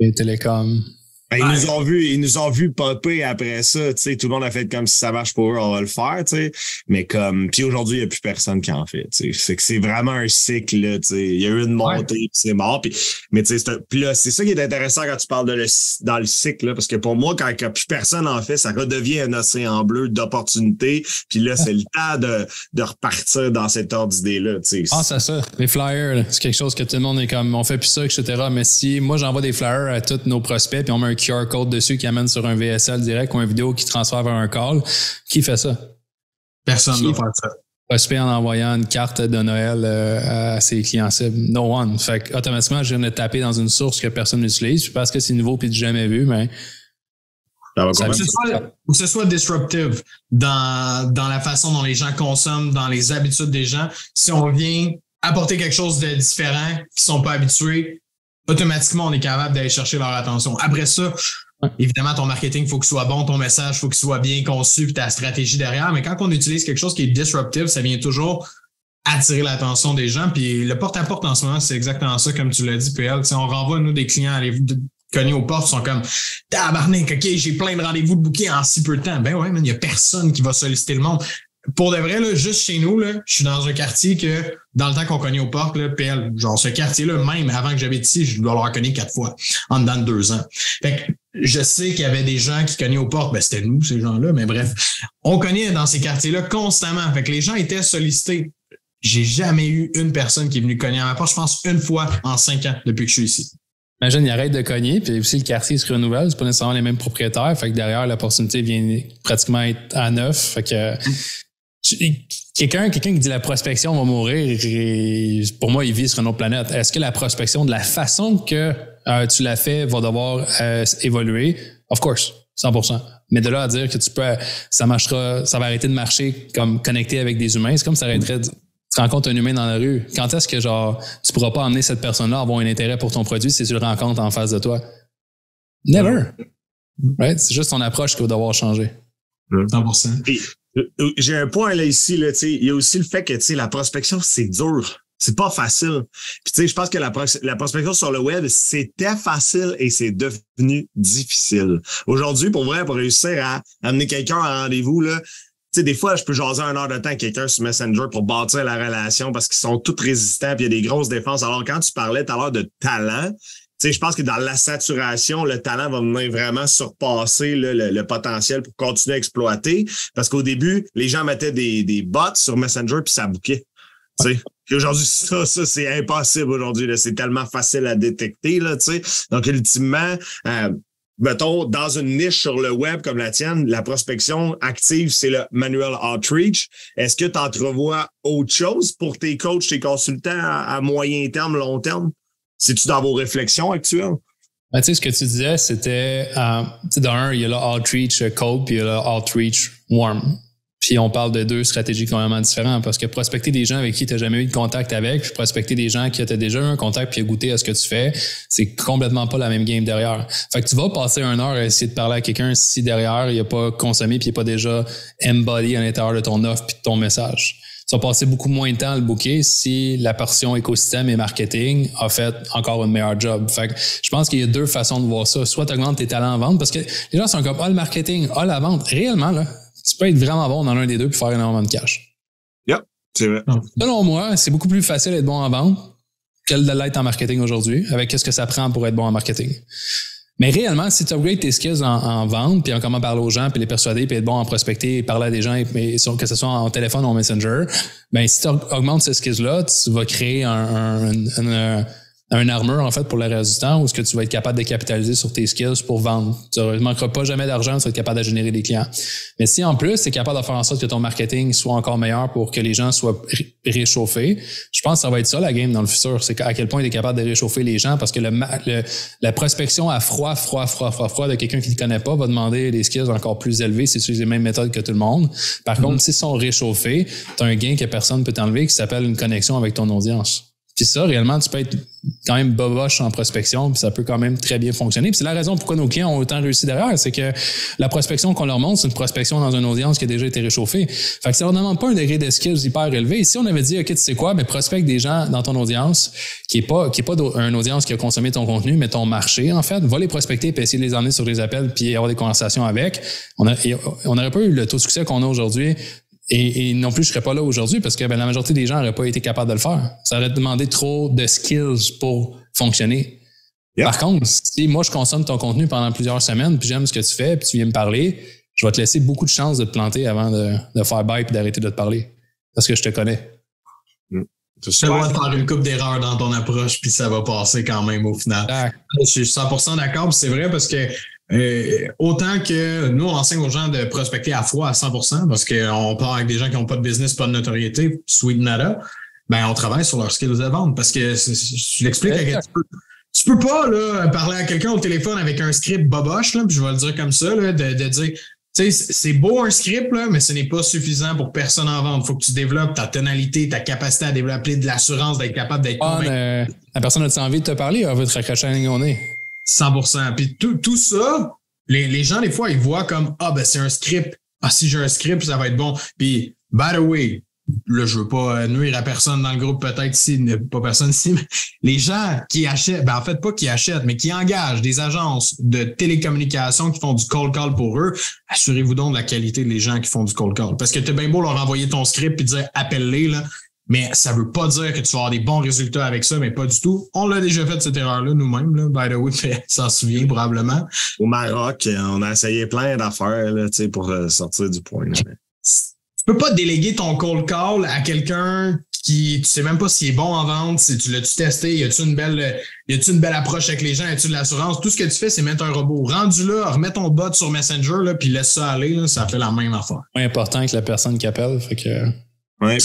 Et télécom. Ben, ils nous ont vu, ils nous ont vu popper après ça, tu sais, tout le monde a fait comme si ça marche pour eux, on va le faire, tu sais. Mais comme, puis aujourd'hui, il n'y a plus personne qui en fait, tu sais. C'est que c'est vraiment un cycle, là, tu sais. Il y a eu une montée, puis c'est mort. Puis, mais c'est ça qui est intéressant quand tu parles de le, dans le cycle, là, parce que pour moi, quand il n'y a plus personne en fait, ça redevient un océan bleu d'opportunités. Puis là, c'est le temps de, de repartir dans cet ordre d'idée-là. Ah, c'est ça. Les flyers, c'est quelque chose que tout le monde est comme, on fait plus ça, etc. Mais si moi, j'envoie des flyers à tous nos prospects, puis on met un QR code dessus qui amène sur un VSL direct ou une vidéo qui transfère vers un call. Qui fait ça? Personne Qui ne va faire ça. Prospect en envoyant une carte de Noël euh, à ses clients cibles? No one. Fait que, automatiquement, je viens de taper dans une source que personne n'utilise. Parce que c'est nouveau puis du jamais vu, mais Ça va Ça Ou complètement- que, ce soit, ou que ce soit disruptive dans, dans la façon dont les gens consomment, dans les habitudes des gens. Si on vient apporter quelque chose de différent, qui sont pas habitués, automatiquement, on est capable d'aller chercher leur attention. Après ça, évidemment, ton marketing, il faut qu'il soit bon, ton message, il faut qu'il soit bien conçu, puis ta stratégie derrière. Mais quand on utilise quelque chose qui est disruptive, ça vient toujours attirer l'attention des gens. Puis le porte-à-porte en ce moment, c'est exactement ça, comme tu l'as dit, PL. Tu sais, on renvoie, nous, des clients à de- cogner aux portes, ils sont comme Tabarnak, OK, j'ai plein de rendez-vous de booker en si peu de temps. Ben ouais, il n'y a personne qui va solliciter le monde. Pour de vrai, là, juste chez nous, là, je suis dans un quartier que, dans le temps qu'on cognait aux portes, là, PL, genre ce quartier-là, même avant que j'habite ici, je dois l'avoir cogné quatre fois en dedans de deux ans. Fait que je sais qu'il y avait des gens qui cognaient aux portes, ben c'était nous, ces gens-là, mais bref. On cognait dans ces quartiers-là constamment. Fait que les gens étaient sollicités. J'ai jamais eu une personne qui est venue cogner à ma porte, je pense une fois en cinq ans depuis que je suis ici. imagine, il arrête de cogner, puis aussi le quartier se renouvelle, c'est pas nécessairement les mêmes propriétaires, fait que derrière, l'opportunité vient pratiquement être à neuf. Fait que tu- quelqu'un quelqu'un qui dit la prospection va mourir, et pour moi, il vit sur une autre planète. Est-ce que la prospection, de la façon que euh, tu l'as fait, va devoir euh, évoluer? Of course, 100%. Mais de là à dire que tu peux, ça marchera, ça va arrêter de marcher comme connecté avec des humains, c'est comme ça arrêterait de, tu rencontres un humain dans la rue. Quand est-ce que genre tu pourras pas emmener cette personne-là à avoir un intérêt pour ton produit si tu le rencontres en face de toi? Never. Right? C'est juste ton approche qui va devoir changer. 100%. Puis, euh, euh, J'ai un point là ici, là, il y a aussi le fait que la prospection, c'est dur. C'est pas facile. Puis je pense que la, pros- la prospection sur le web, c'était facile et c'est devenu difficile. Aujourd'hui, pour vrai, pour réussir à amener quelqu'un à rendez-vous, des fois, je peux jaser un heure de temps avec quelqu'un sur Messenger pour bâtir la relation parce qu'ils sont tous résistants puis il y a des grosses défenses. Alors, quand tu parlais tout à l'heure de talent, je pense que dans la saturation, le talent va venir vraiment surpasser le, potentiel pour continuer à exploiter. Parce qu'au début, les gens mettaient des, bots sur Messenger puis ça bouquait. Aujourd'hui, ça, ça, c'est impossible aujourd'hui. C'est tellement facile à détecter. Là. Donc, ultimement, euh, mettons, dans une niche sur le web comme la tienne, la prospection active, c'est le manual outreach. Est-ce que tu entrevois autre chose pour tes coachs, tes consultants à moyen terme, long terme? C'est-tu dans vos réflexions actuelles? Ben, tu sais, ce que tu disais, c'était, euh, tu dans un, il y a le outreach cold, puis il y a le outreach warm. Puis on parle de deux stratégies complètement différentes parce que prospecter des gens avec qui tu n'as jamais eu de contact avec, puis prospecter des gens qui tu déjà eu un contact puis à goûter à ce que tu fais, c'est complètement pas la même game derrière. Fait que tu vas passer une heure à essayer de parler à quelqu'un si derrière il a pas consommé puis il n'est pas déjà embody à l'intérieur de ton offre puis de ton message. Tu vas passer beaucoup moins de temps à le booker si la portion écosystème et marketing a fait encore un meilleur job. Fait que je pense qu'il y a deux façons de voir ça. Soit tu augmentes tes talents en vente parce que les gens sont comme, ah, le marketing, ah, la vente. Réellement, là, tu peux être vraiment bon dans l'un des deux puis faire énormément de cash. C'est vrai. Selon moi, c'est beaucoup plus facile d'être bon en vente que de l'être en marketing aujourd'hui, avec ce que ça prend pour être bon en marketing. Mais réellement, si tu upgrades tes skills en, en vente, puis en comment parler aux gens, puis les persuader, puis être bon en prospecter, parler à des gens, que ce soit en téléphone ou en messenger, ben si tu augmentes ces skills-là, tu vas créer un- un armure, en fait, pour le reste du temps, où est-ce que tu vas être capable de capitaliser sur tes skills pour vendre. Tu ne manqueras pas jamais d'argent, tu vas être capable de générer des clients. Mais si en plus, tu es capable de faire en sorte que ton marketing soit encore meilleur pour que les gens soient ré- réchauffés, je pense que ça va être ça la game dans le futur. C'est à quel point tu es capable de réchauffer les gens parce que le, ma- le- la prospection à froid, froid, froid, froid, froid de quelqu'un qui ne connaît pas va demander des skills encore plus élevés si tu utilises les mêmes méthodes que tout le monde. Par contre, s'ils sont réchauffés, tu as un gain que personne ne peut t'enlever qui s'appelle une connexion avec ton audience. Puis ça, réellement, tu peux être quand même boboche en prospection, puis ça peut quand même très bien fonctionner. Puis c'est la raison pourquoi nos clients ont autant réussi derrière, c'est que la prospection qu'on leur montre, c'est une prospection dans une audience qui a déjà été réchauffée. Fait que ça leur demande pas un degré de skills hyper élevé. Si on avait dit, OK, tu sais quoi, mais prospecte des gens dans ton audience qui est pas, qui est pas une audience qui a consommé ton contenu, mais ton marché, en fait, va les prospecter puis essayer de les emmener sur des appels puis avoir des conversations avec. On n'aurait pas eu le taux de succès qu'on a aujourd'hui et, et non plus, je serais pas là aujourd'hui parce que ben, la majorité des gens n'auraient pas été capables de le faire. Ça aurait demandé trop de skills pour fonctionner. Par contre, si moi, je consomme ton contenu pendant plusieurs semaines, puis j'aime ce que tu fais, puis tu viens me parler, je vais te laisser beaucoup de chances de te planter avant de, de faire bye puis d'arrêter de te parler. Parce que je te connais. Tu as le droit de faire une coupe d'erreurs dans ton approche, puis ça va passer quand même au final. Je suis 100% d'accord, puis c'est vrai parce que euh, autant que nous, on enseigne aux gens de prospecter à froid à 100% parce qu'on part avec des gens qui n'ont pas de business, pas de notoriété, sweet nada, ben, on travaille sur leur skills de vente parce que je l'explique à tu peux, tu peux pas là, parler à quelqu'un au téléphone avec un script boboche, là, puis je vais le dire comme ça, là, de, de dire tu sais, c'est beau un script, là, mais ce n'est pas suffisant pour personne en vente. Il faut que tu développes ta tonalité, ta capacité à développer de l'assurance, d'être capable d'être ah, La personne a envie de te parler, elle veut te raccrocher à. 100% Puis tout, tout ça, les, les, gens, des fois, ils voient comme Ah, ben c'est un script. Ah, si j'ai un script, ça va être bon. Puis, by the way, là, je veux pas nuire à personne dans le groupe, peut-être si, pas personne ici, mais les gens qui achètent, ben en fait pas qui achètent, mais qui engagent des agences de télécommunications qui font du cold call pour eux, assurez-vous donc de la qualité des gens qui font du cold call. Parce que t'es bien beau leur envoyer ton script et dire appelle-les, là. Mais ça veut pas dire que tu vas avoir des bons résultats avec ça, mais pas du tout. On l'a déjà fait cette erreur-là nous-mêmes, là, by the way, s'en souvient probablement. Au Maroc, on a essayé plein d'affaires pour euh, sortir du point. Là tu peux pas déléguer ton cold call à quelqu'un qui tu sais même pas s'il est bon en vente, si tu l'as-tu testé, y a-tu une belle y a-tu une belle approche avec les gens, y a-tu de l'assurance, tout ce que tu fais c'est mettre un robot rendu là, remets ton bot sur Messenger là, puis laisse ça aller là, ça fait la même affaire. C'est important que la personne qui appelle, fait que ouais,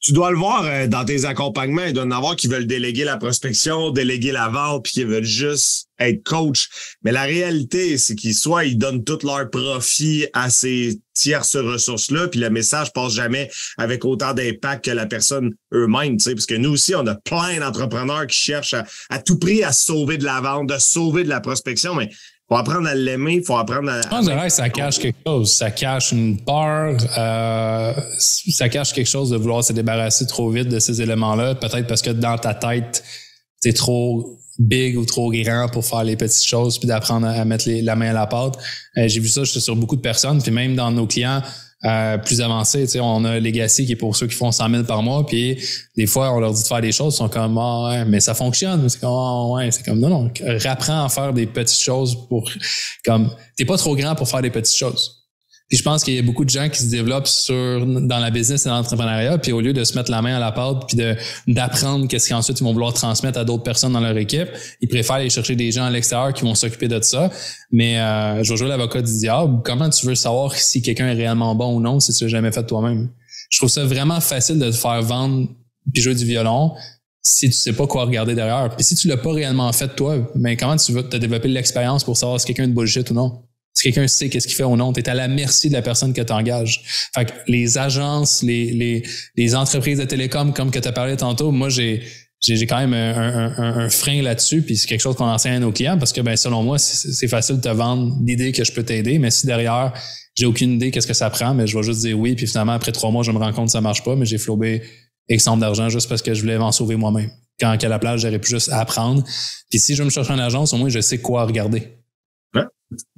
tu dois le voir euh, dans tes accompagnements. Il doit y en avoir qui veulent déléguer la prospection, déléguer la vente, puis qui veulent juste être coach. Mais la réalité, c'est qu'ils soit ils donnent tout leur profit à ces tierces ressources-là, puis le message passe jamais avec autant d'impact que la personne eux-mêmes. Parce que nous aussi, on a plein d'entrepreneurs qui cherchent à, à, tout prix à sauver de la vente, de sauver de la prospection, mais faut apprendre à l'aimer, il faut apprendre à. Je pense que ça cache quelque chose. Ça cache une peur, euh, ça cache quelque chose de vouloir se débarrasser trop vite de ces éléments-là. Peut-être parce que dans ta tête, t'es trop big ou trop grand pour faire les petites choses puis d'apprendre à mettre la main à la pâte. Euh, j'ai vu ça sur beaucoup de personnes, puis même dans nos clients, euh, plus avancé. Tu sais, on a Legacy qui est pour ceux qui font 100 000 par mois, puis des fois, on leur dit de faire des choses, ils sont comme, ah, ouais, mais ça fonctionne. C'est comme, ah, ouais, c'est comme, non, non, rapprends à faire des petites choses pour, comme, t'es pas trop grand pour faire des petites choses. Puis je pense qu'il y a beaucoup de gens qui se développent sur dans la business et l'entrepreneuriat, puis au lieu de se mettre la main à la pâte, puis de d'apprendre qu'est-ce qu'ensuite ils vont vouloir transmettre à d'autres personnes dans leur équipe, ils préfèrent aller chercher des gens à l'extérieur qui vont s'occuper de ça. Mais euh, je jouer l'avocat du diable. Comment tu veux savoir si quelqu'un est réellement bon ou non si tu l'as jamais fait toi-même? Je trouve ça vraiment facile de te faire vendre puis jouer du violon si tu sais pas quoi regarder derrière. Puis si tu l'as pas réellement fait toi, mais comment tu veux te développer l'expérience pour savoir si quelqu'un est de bullshit ou non? Si quelqu'un sait qu'est-ce qu'il fait ou non, tu es à la merci de la personne que tu engages. Fait que les agences, les, entreprises de télécom, comme que tu as parlé tantôt, moi, j'ai j'ai quand même un, frein là-dessus, puis c'est quelque chose qu'on enseigne à nos clients parce que ben selon moi, c'est facile de te vendre l'idée que je peux t'aider, mais si derrière j'ai aucune idée qu'est-ce que ça prend, mais je vais juste dire oui, puis finalement après trois mois je me rends compte que ça marche pas, mais j'ai flobé X d'argent juste parce que je voulais m'en sauver moi-même. Quand à la place j'aurais pu juste apprendre. Puis si je me cherche une agence, au moins je sais quoi regarder.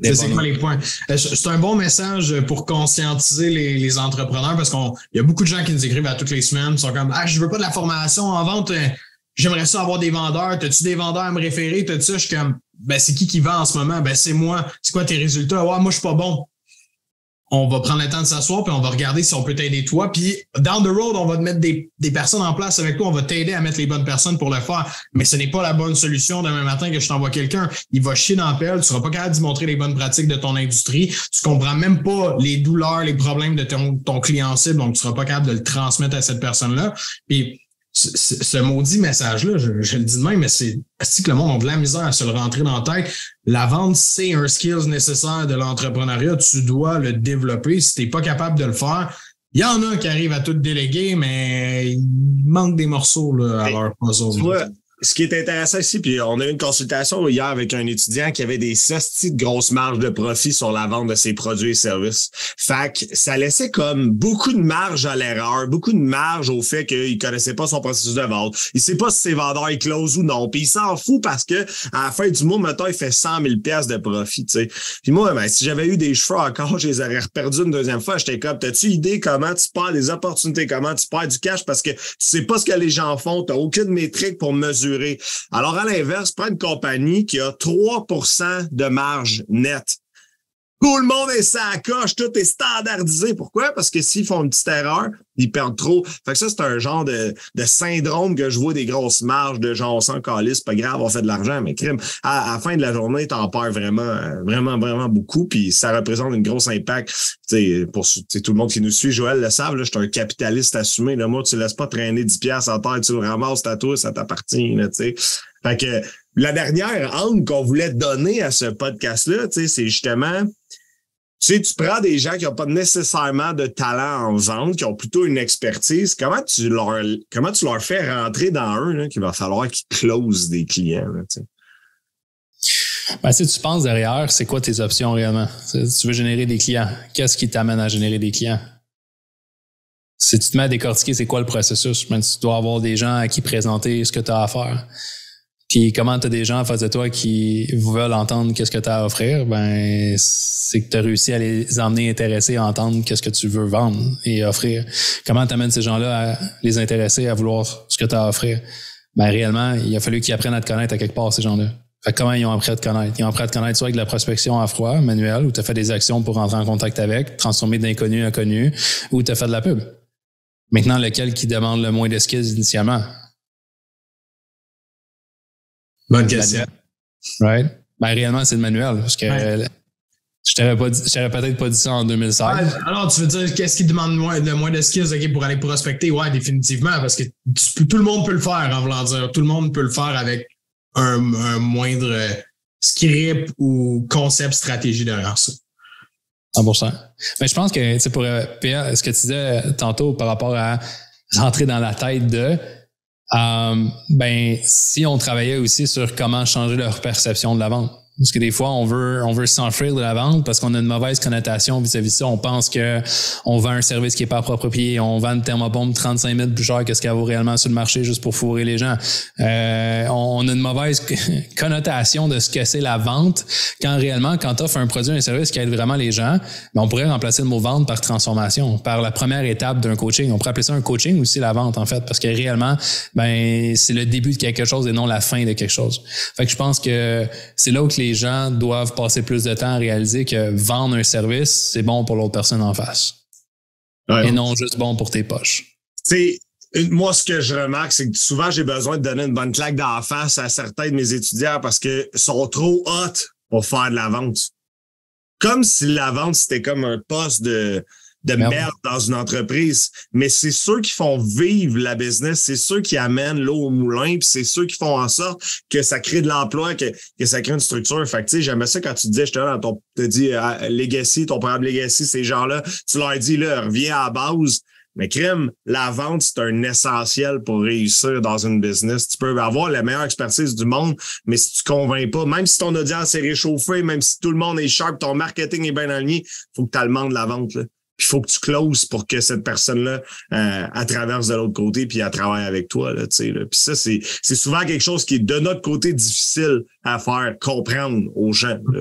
C'est quoi les points? Euh, c'est un bon message pour conscientiser les, entrepreneurs parce qu'il y a beaucoup de gens qui nous écrivent à toutes les semaines. Ils sont comme Ah, je veux pas de la formation en vente, euh, j'aimerais ça avoir des vendeurs. T'as-tu des vendeurs à me référer? T'as-tu ça? Je suis comme Ben, c'est qui qui vend en ce moment? Ben, c'est moi. C'est quoi tes résultats? Ouais, moi, je suis pas bon on va prendre le temps de s'asseoir puis on va regarder si on peut t'aider toi. Puis down the road, on va te mettre des, personnes en place avec toi. On va t'aider à mettre les bonnes personnes pour le faire. Mais ce n'est pas la bonne solution demain matin que je t'envoie quelqu'un. Il va chier dans pelle. Tu seras pas capable d'y montrer les bonnes pratiques de ton industrie. Tu comprends même pas les douleurs, les problèmes de ton, ton client cible. Donc, tu seras pas capable de le transmettre à cette personne-là. Puis ce maudit message-là, je, le dis de même, mais c'est si que le monde a de la misère à se le rentrer dans la tête? La vente, c'est un skills nécessaire de l'entrepreneuriat. Tu dois le développer. Si tu n'es pas capable de le faire, il y en a qui arrivent à tout déléguer, mais il manque des morceaux là, à leur puzzle ce qui est intéressant ici, puis on a eu une consultation hier avec un étudiant qui avait des sestis de grosses marges de profit sur la vente de ses produits et services. Fait que ça laissait comme beaucoup de marge à l'erreur, beaucoup de marge au fait qu'il connaissait pas son processus de vente. Il sait pas si ses vendeurs ils close ou non. Puis il s'en fout parce que à la fin du mois, maintenant, il fait 100 000 pièces de profit, tu sais. Puis moi, ben, si j'avais eu des cheveux encore, je les aurais perdus une deuxième fois. J'étais comme, t'as-tu idée comment tu perds des opportunités, comment tu perds du cash? Parce que tu sais pas ce que les gens font, t'as aucune métrique pour mesurer alors, à l'inverse, prends une compagnie qui a 3% de marge nette. Tout le monde est sa coche, tout est standardisé. Pourquoi? Parce que s'ils font une petite erreur, ils perdent trop. Fait que ça, c'est un genre de, de syndrome que je vois des grosses marges de genre sans calice, pas grave, on fait de l'argent, mais crime. À, la fin de la journée, t'en perds vraiment, vraiment, vraiment beaucoup, puis ça représente une grosse impact. sais pour tout le monde qui nous suit, Joël le savent, je suis un capitaliste assumé. Là, moi, tu laisses pas traîner 10 piastres à terre, tu le ramasses, à toi, ça t'appartient. Fait que la dernière angle qu'on voulait donner à ce podcast-là, c'est justement tu sais, tu prends des gens qui n'ont pas nécessairement de talent en vente, qui ont plutôt une expertise. Comment tu leur, comment tu leur fais rentrer dans un qu'il va falloir qu'ils closent des clients? Là, ben, si tu penses derrière, c'est quoi tes options réellement? tu veux générer des clients, qu'est-ce qui t'amène à générer des clients? Si tu te mets à décortiquer, c'est quoi le processus? Ben, tu dois avoir des gens à qui présenter ce que tu as à faire. Puis comment tu as des gens en face de toi qui veulent entendre qu'est-ce que tu as à offrir, ben c'est que tu as réussi à les emmener intéressés à entendre qu'est-ce que tu veux vendre et offrir. Comment tu amènes ces gens-là à les intéresser à vouloir ce que tu as à offrir? Ben réellement, il a fallu qu'ils apprennent à te connaître à quelque part, ces gens-là. Fait comment ils ont appris à te connaître? Ils ont appris à te connaître soit avec de la prospection à froid, manuelle, où tu as fait des actions pour rentrer en contact avec, transformer d'inconnu à connu, ou tu as fait de la pub. Maintenant, lequel qui demande le moins de initialement? Bonne question. Right? Ben, réellement, c'est le manuel. Parce que je t'aurais peut-être pas dit ça en 2016. alors, tu veux dire, qu'est-ce qui demande moins, le moins de skills pour aller prospecter? Ouais, définitivement, parce que tout le monde peut le faire, en voulant dire. Tout le monde peut le faire avec un, moindre script ou concept stratégie derrière ça. 100%. Mais je pense que, pour euh, Pierre, ce que tu disais tantôt par rapport à rentrer dans la tête de, euh, ben, si on travaillait aussi sur comment changer leur perception de la vente. Parce que des fois, on veut, on veut s'enfuir de la vente parce qu'on a une mauvaise connotation vis-à-vis de ça. On pense que on vend un service qui est pas approprié. On vend une thermobombe 35 000 plus cher que ce qu'elle vaut réellement sur le marché juste pour fourrer les gens. Euh, on a une mauvaise connotation de ce que c'est la vente quand réellement, quand tu offres un produit, un service qui aide vraiment les gens, ben on pourrait remplacer le mot vente par transformation, par la première étape d'un coaching. On pourrait appeler ça un coaching aussi la vente en fait parce que réellement, ben c'est le début de quelque chose et non la fin de quelque chose. Fait que je pense que c'est là où les les gens doivent passer plus de temps à réaliser que vendre un service, c'est bon pour l'autre personne en face. et non juste bon pour tes poches. C'est moi, ce que je remarque, c'est que souvent, j'ai besoin de donner une bonne claque dans la face à certains de mes étudiants parce qu'ils sont trop hot pour faire de la vente. Comme si la vente, c'était comme un poste de, de merde. dans une entreprise. Mais c'est ceux qui font vivre la business, c'est ceux qui amènent l'eau au moulin, puis c'est ceux qui font en sorte que ça crée de l'emploi, que, que ça crée une structure. Fait que tu sais, j'aimais ça quand tu disais, je te ton, te dis euh, Legacy, ton programme Legacy, ces gens-là, tu leur dis là, reviens à la base. Mais crime, la vente, c'est un essentiel pour réussir dans une business. Tu peux avoir la meilleure expertise du monde, mais si tu convaincs pas, même si ton audience est réchauffée, même si tout le monde est sharp, ton marketing est bien aligné, faut que tu le de la vente. Là il faut que tu closes pour que cette personne-là euh, traverse de l'autre côté puis elle travaille avec toi. Là, là. Puis ça, c'est, c'est souvent quelque chose qui est de notre côté difficile à faire comprendre aux gens. Là.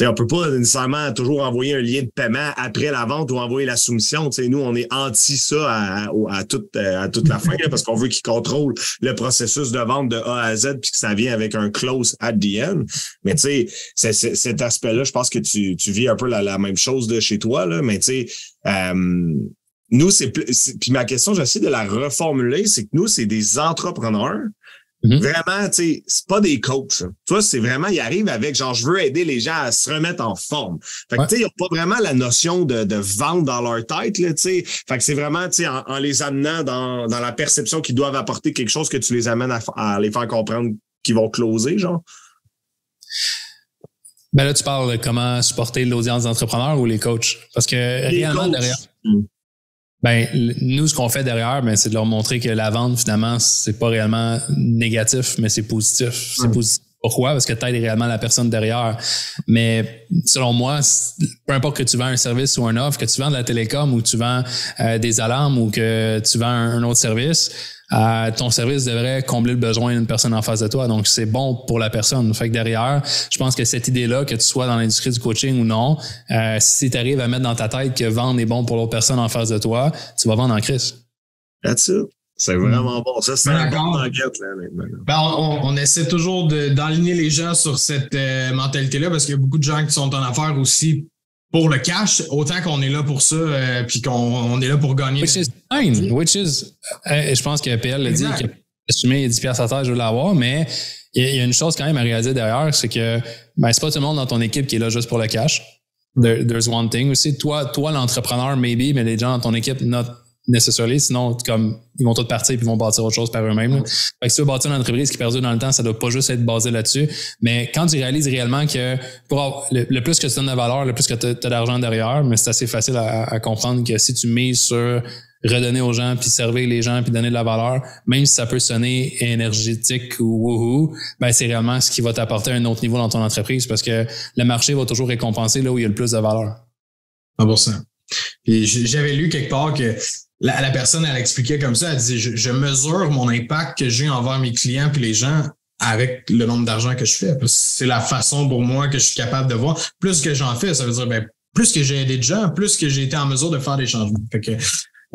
On peut pas nécessairement toujours envoyer un lien de paiement après la vente ou envoyer la soumission. T'sais, nous, on est anti ça à, toute, à toute la fin parce qu'on veut qu'ils contrôlent le processus de vente de A à Z puis que ça vient avec un close at the end. Mais tu sais, cet aspect-là, je pense que tu, tu vis un peu la, même chose de chez toi. Là, mais tu sais, euh, nous, c'est puis ma question, j'essaie de la reformuler, c'est que nous, c'est des entrepreneurs Mm-hmm. Vraiment, tu sais, c'est pas des coachs. Toi, c'est vraiment, ils arrivent avec genre, je veux aider les gens à se remettre en forme. Fait que, tu sais, ils n'ont pas vraiment la notion de, de vente dans leur tête, là, tu sais. Fait que c'est vraiment, tu sais, en, les amenant dans, dans la perception qu'ils doivent apporter quelque chose que tu les amènes à, à les faire comprendre qu'ils vont closer, genre. Ben là, tu parles de comment supporter l'audience d'entrepreneurs ou les coachs? Parce que réellement, derrière. Ben, nous, ce qu'on fait derrière, ben, c'est de leur montrer que la vente, finalement, c'est pas réellement négatif, mais c'est positif. C'est positif. Pourquoi? Parce que tu aides réellement la personne derrière. Mais selon moi, peu importe que tu vends un service ou un offre, que tu vends de la télécom ou tu vends euh, des alarmes ou que tu vends un autre service, euh, ton service devrait combler le besoin d'une personne en face de toi. Donc, c'est bon pour la personne. Fait que derrière, je pense que cette idée-là, que tu sois dans l'industrie du coaching ou non, euh, si tu arrives à mettre dans ta tête que vendre est bon pour l'autre personne en face de toi, tu vas vendre en crise. That's it. C'est vraiment bon. Ça, c'est un bon là. Ben, on, on, essaie toujours d'enligner les gens sur cette euh, mentalité-là parce qu'il y a beaucoup de gens qui sont en affaires aussi pour le cash, autant qu'on est là pour ça, euh, puis qu'on on est là pour gagner. Fine. Which is, euh, je pense que PL l'a dit, qu'assumer 10 pièces à terre, je veux l'avoir, mais il y, a une chose quand même à réaliser derrière, c'est que ben, c'est pas tout le monde dans ton équipe qui est là juste pour le cash. there's one thing aussi. Toi, toi l'entrepreneur, maybe, mais les gens dans ton équipe, not necessarily. Sinon, comme, ils vont tous partir et ils vont bâtir autre chose par eux-mêmes. Fait que si tu veux bâtir une entreprise qui perdure dans le temps, ça doit pas juste être basé là-dessus. Mais quand tu réalises réellement que pour le, plus que tu donnes de valeur, le plus que tu as, d'argent derrière, mais c'est assez facile à, à, comprendre que si tu mises sur redonner aux gens, puis servir les gens, puis donner de la valeur, même si ça peut sonner énergétique ou wouhou, ben c'est réellement ce qui va t'apporter un autre niveau dans ton entreprise parce que le marché va toujours récompenser là où il y a le plus de valeur. 100%. Puis j'avais lu quelque part que la, personne, elle expliquait comme ça, elle disait, je, mesure mon impact que j'ai envers mes clients puis les gens avec le nombre d'argent que je fais. C'est la façon pour moi que je suis capable de voir. Plus que j'en fais, ça veut dire, ben, plus que j'ai aidé de gens, plus que j'ai été en mesure de faire des changements. Fait que,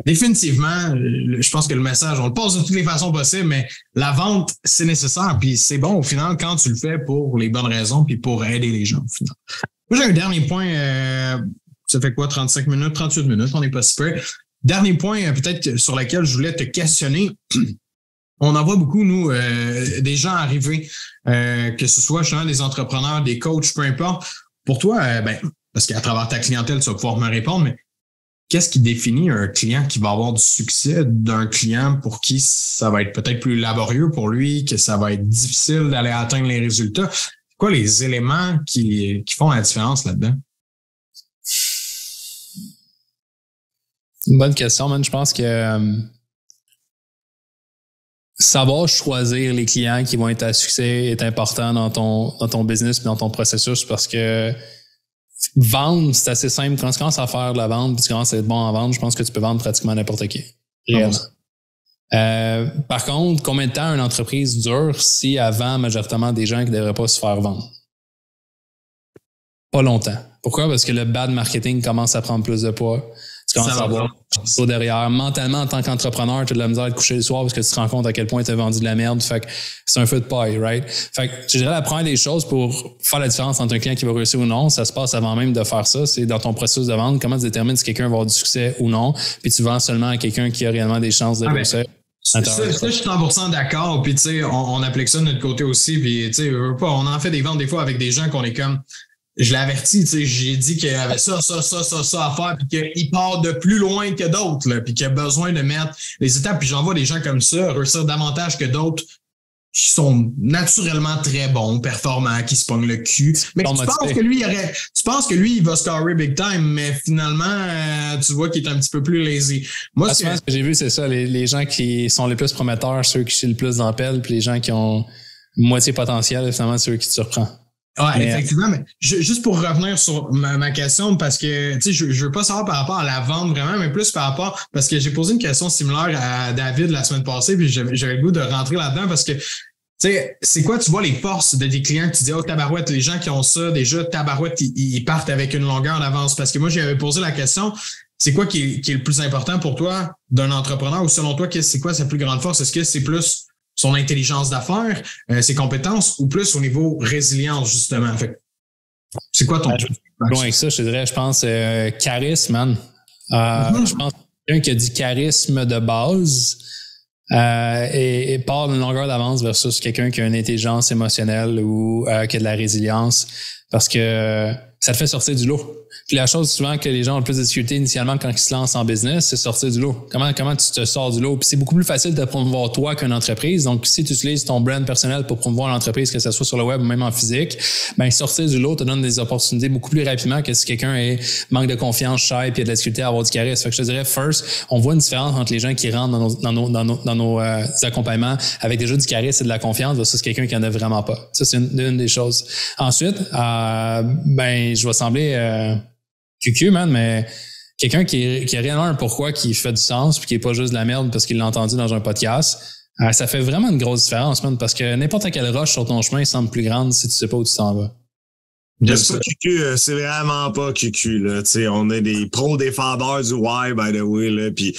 définitivement, je pense que le message, on le pose de toutes les façons possibles, mais la vente, c'est nécessaire. Puis c'est bon au final quand tu le fais pour les bonnes raisons puis pour aider les gens au final. Moi, j'ai un dernier point. Euh, ça fait quoi, 35 minutes, 38 minutes, on est pas super. Dernier point, euh, peut-être sur lequel je voulais te questionner. On en voit beaucoup, nous, euh, des gens arriver, que ce soit justement des entrepreneurs, des coachs, peu importe. Pour toi, ben, parce qu'à travers ta clientèle, tu vas pouvoir me répondre, mais qu'est-ce qui définit un client qui va avoir du succès d'un client pour qui ça va être peut-être plus laborieux pour lui, que ça va être difficile d'aller atteindre les résultats? Quoi les éléments qui, qui font la différence là-dedans? une bonne question, man. Je pense que euh, savoir choisir les clients qui vont être à succès est important dans ton, dans ton business et dans ton processus parce que vendre, c'est assez simple. Quand tu commences à faire de la vente, puis tu commences à être bon en vente, je pense que tu peux vendre pratiquement n'importe qui. Réellement. Euh, par contre, combien de temps une entreprise dure si avant majoritairement des gens qui ne devraient pas se faire vendre? Pas longtemps. Pourquoi? Parce que le bad marketing commence à prendre plus de poids. Tu commences à avoir derrière. Mentalement, en tant qu'entrepreneur, tu as de la misère de coucher le soir parce que tu te rends compte à quel point tu as vendu de la merde. Fait que c'est un feu de paille, right? Fait que je dirais la première des choses pour faire la différence entre un client qui va réussir ou non, ça se passe avant même de faire ça. C'est dans ton processus de vente, comment tu détermines si quelqu'un va avoir du succès ou non. Puis tu vends seulement à quelqu'un qui a réellement des chances de ah ben, réussir. Ça, ça, je suis 100% d'accord. Puis, tu sais, on, on, applique ça de notre côté aussi. Puis, tu sais, on en fait des ventes des fois avec des gens qu'on est comme, je l'ai averti, tu sais, j'ai dit qu'il y avait ça, ça, ça, ça, ça à faire, puis qu'il part de plus loin que d'autres, puis qu'il a besoin de mettre les étapes. Puis j'en vois des gens comme ça réussir davantage que d'autres qui sont naturellement très bons, performants, qui se pognent le cul. Mais tu penses que lui, il aurait, tu penses que lui, il va scorer big time, mais finalement, euh, tu vois qu'il est un petit peu plus lazy. Moi, ah, ce que, j'ai vu, c'est ça, les, les, gens qui sont les plus prometteurs, ceux qui chient le plus dans pelle, puis les gens qui ont moitié potentiel, finalement, ceux qui te surprennent. Ouais, effectivement, mais juste pour revenir sur ma, question, parce que tu sais, je, je veux pas savoir par rapport à la vente vraiment, mais plus par rapport parce que j'ai posé une question similaire à David la semaine passée, puis j'avais le goût de rentrer là-dedans parce que tu sais, c'est quoi, tu vois les forces de tes clients que tu dis, oh, tabarouette, les gens qui ont ça, déjà, tabarouette, ils, ils partent avec une longueur en avance. Parce que moi, j'avais posé la question, c'est quoi qui est, qui est, le plus important pour toi d'un entrepreneur ou selon toi, c'est quoi sa plus grande force? Est-ce que c'est plus son intelligence d'affaires, euh, ses compétences ou plus au niveau résilience, justement. Fait c'est quoi ton. Ben, loin avec ça, je dirais, je pense, euh, charisme, man. Euh, mm-hmm. Je pense quelqu'un qui a du charisme de base et, et, part d'une longueur d'avance versus quelqu'un qui a une intelligence émotionnelle ou qui a de la résilience parce que ça te fait sortir du lot. Puis la chose souvent que les gens ont le plus de difficulté initialement quand ils se lancent en business, c'est sortir du lot. Comment, comment tu te sors du lot? Puis c'est beaucoup plus facile de promouvoir toi qu'une entreprise. Donc, si tu utilises ton brand personnel pour promouvoir l'entreprise, que ce soit sur le web ou même en physique, ben sortir du lot te donne des opportunités beaucoup plus rapidement que si quelqu'un manque de confiance, shy, puis a de la difficulté à avoir du charisme. Fait que je te dirais, first, on voit une différence entre les gens qui rentrent dans nos, dans nos, dans nos, dans nos euh, accompagnements avec déjà du charisme et de la confiance versus quelqu'un qui en a vraiment pas. Ça, c'est une, des choses. Ensuite, euh, ben, je vais sembler... Euh, QQ, man, mais quelqu'un qui, qui a réellement un pourquoi qui fait du sens puis qui est pas juste de la merde parce qu'il l'a entendu dans un podcast, euh, ça fait vraiment une grosse différence, man, parce que n'importe quelle roche sur ton chemin semble plus grande si tu sais pas où tu t'en vas. C'est QQ, euh, c'est vraiment pas QQ. Là. on est des pros défendeurs du Y, by the way. Là. Puis,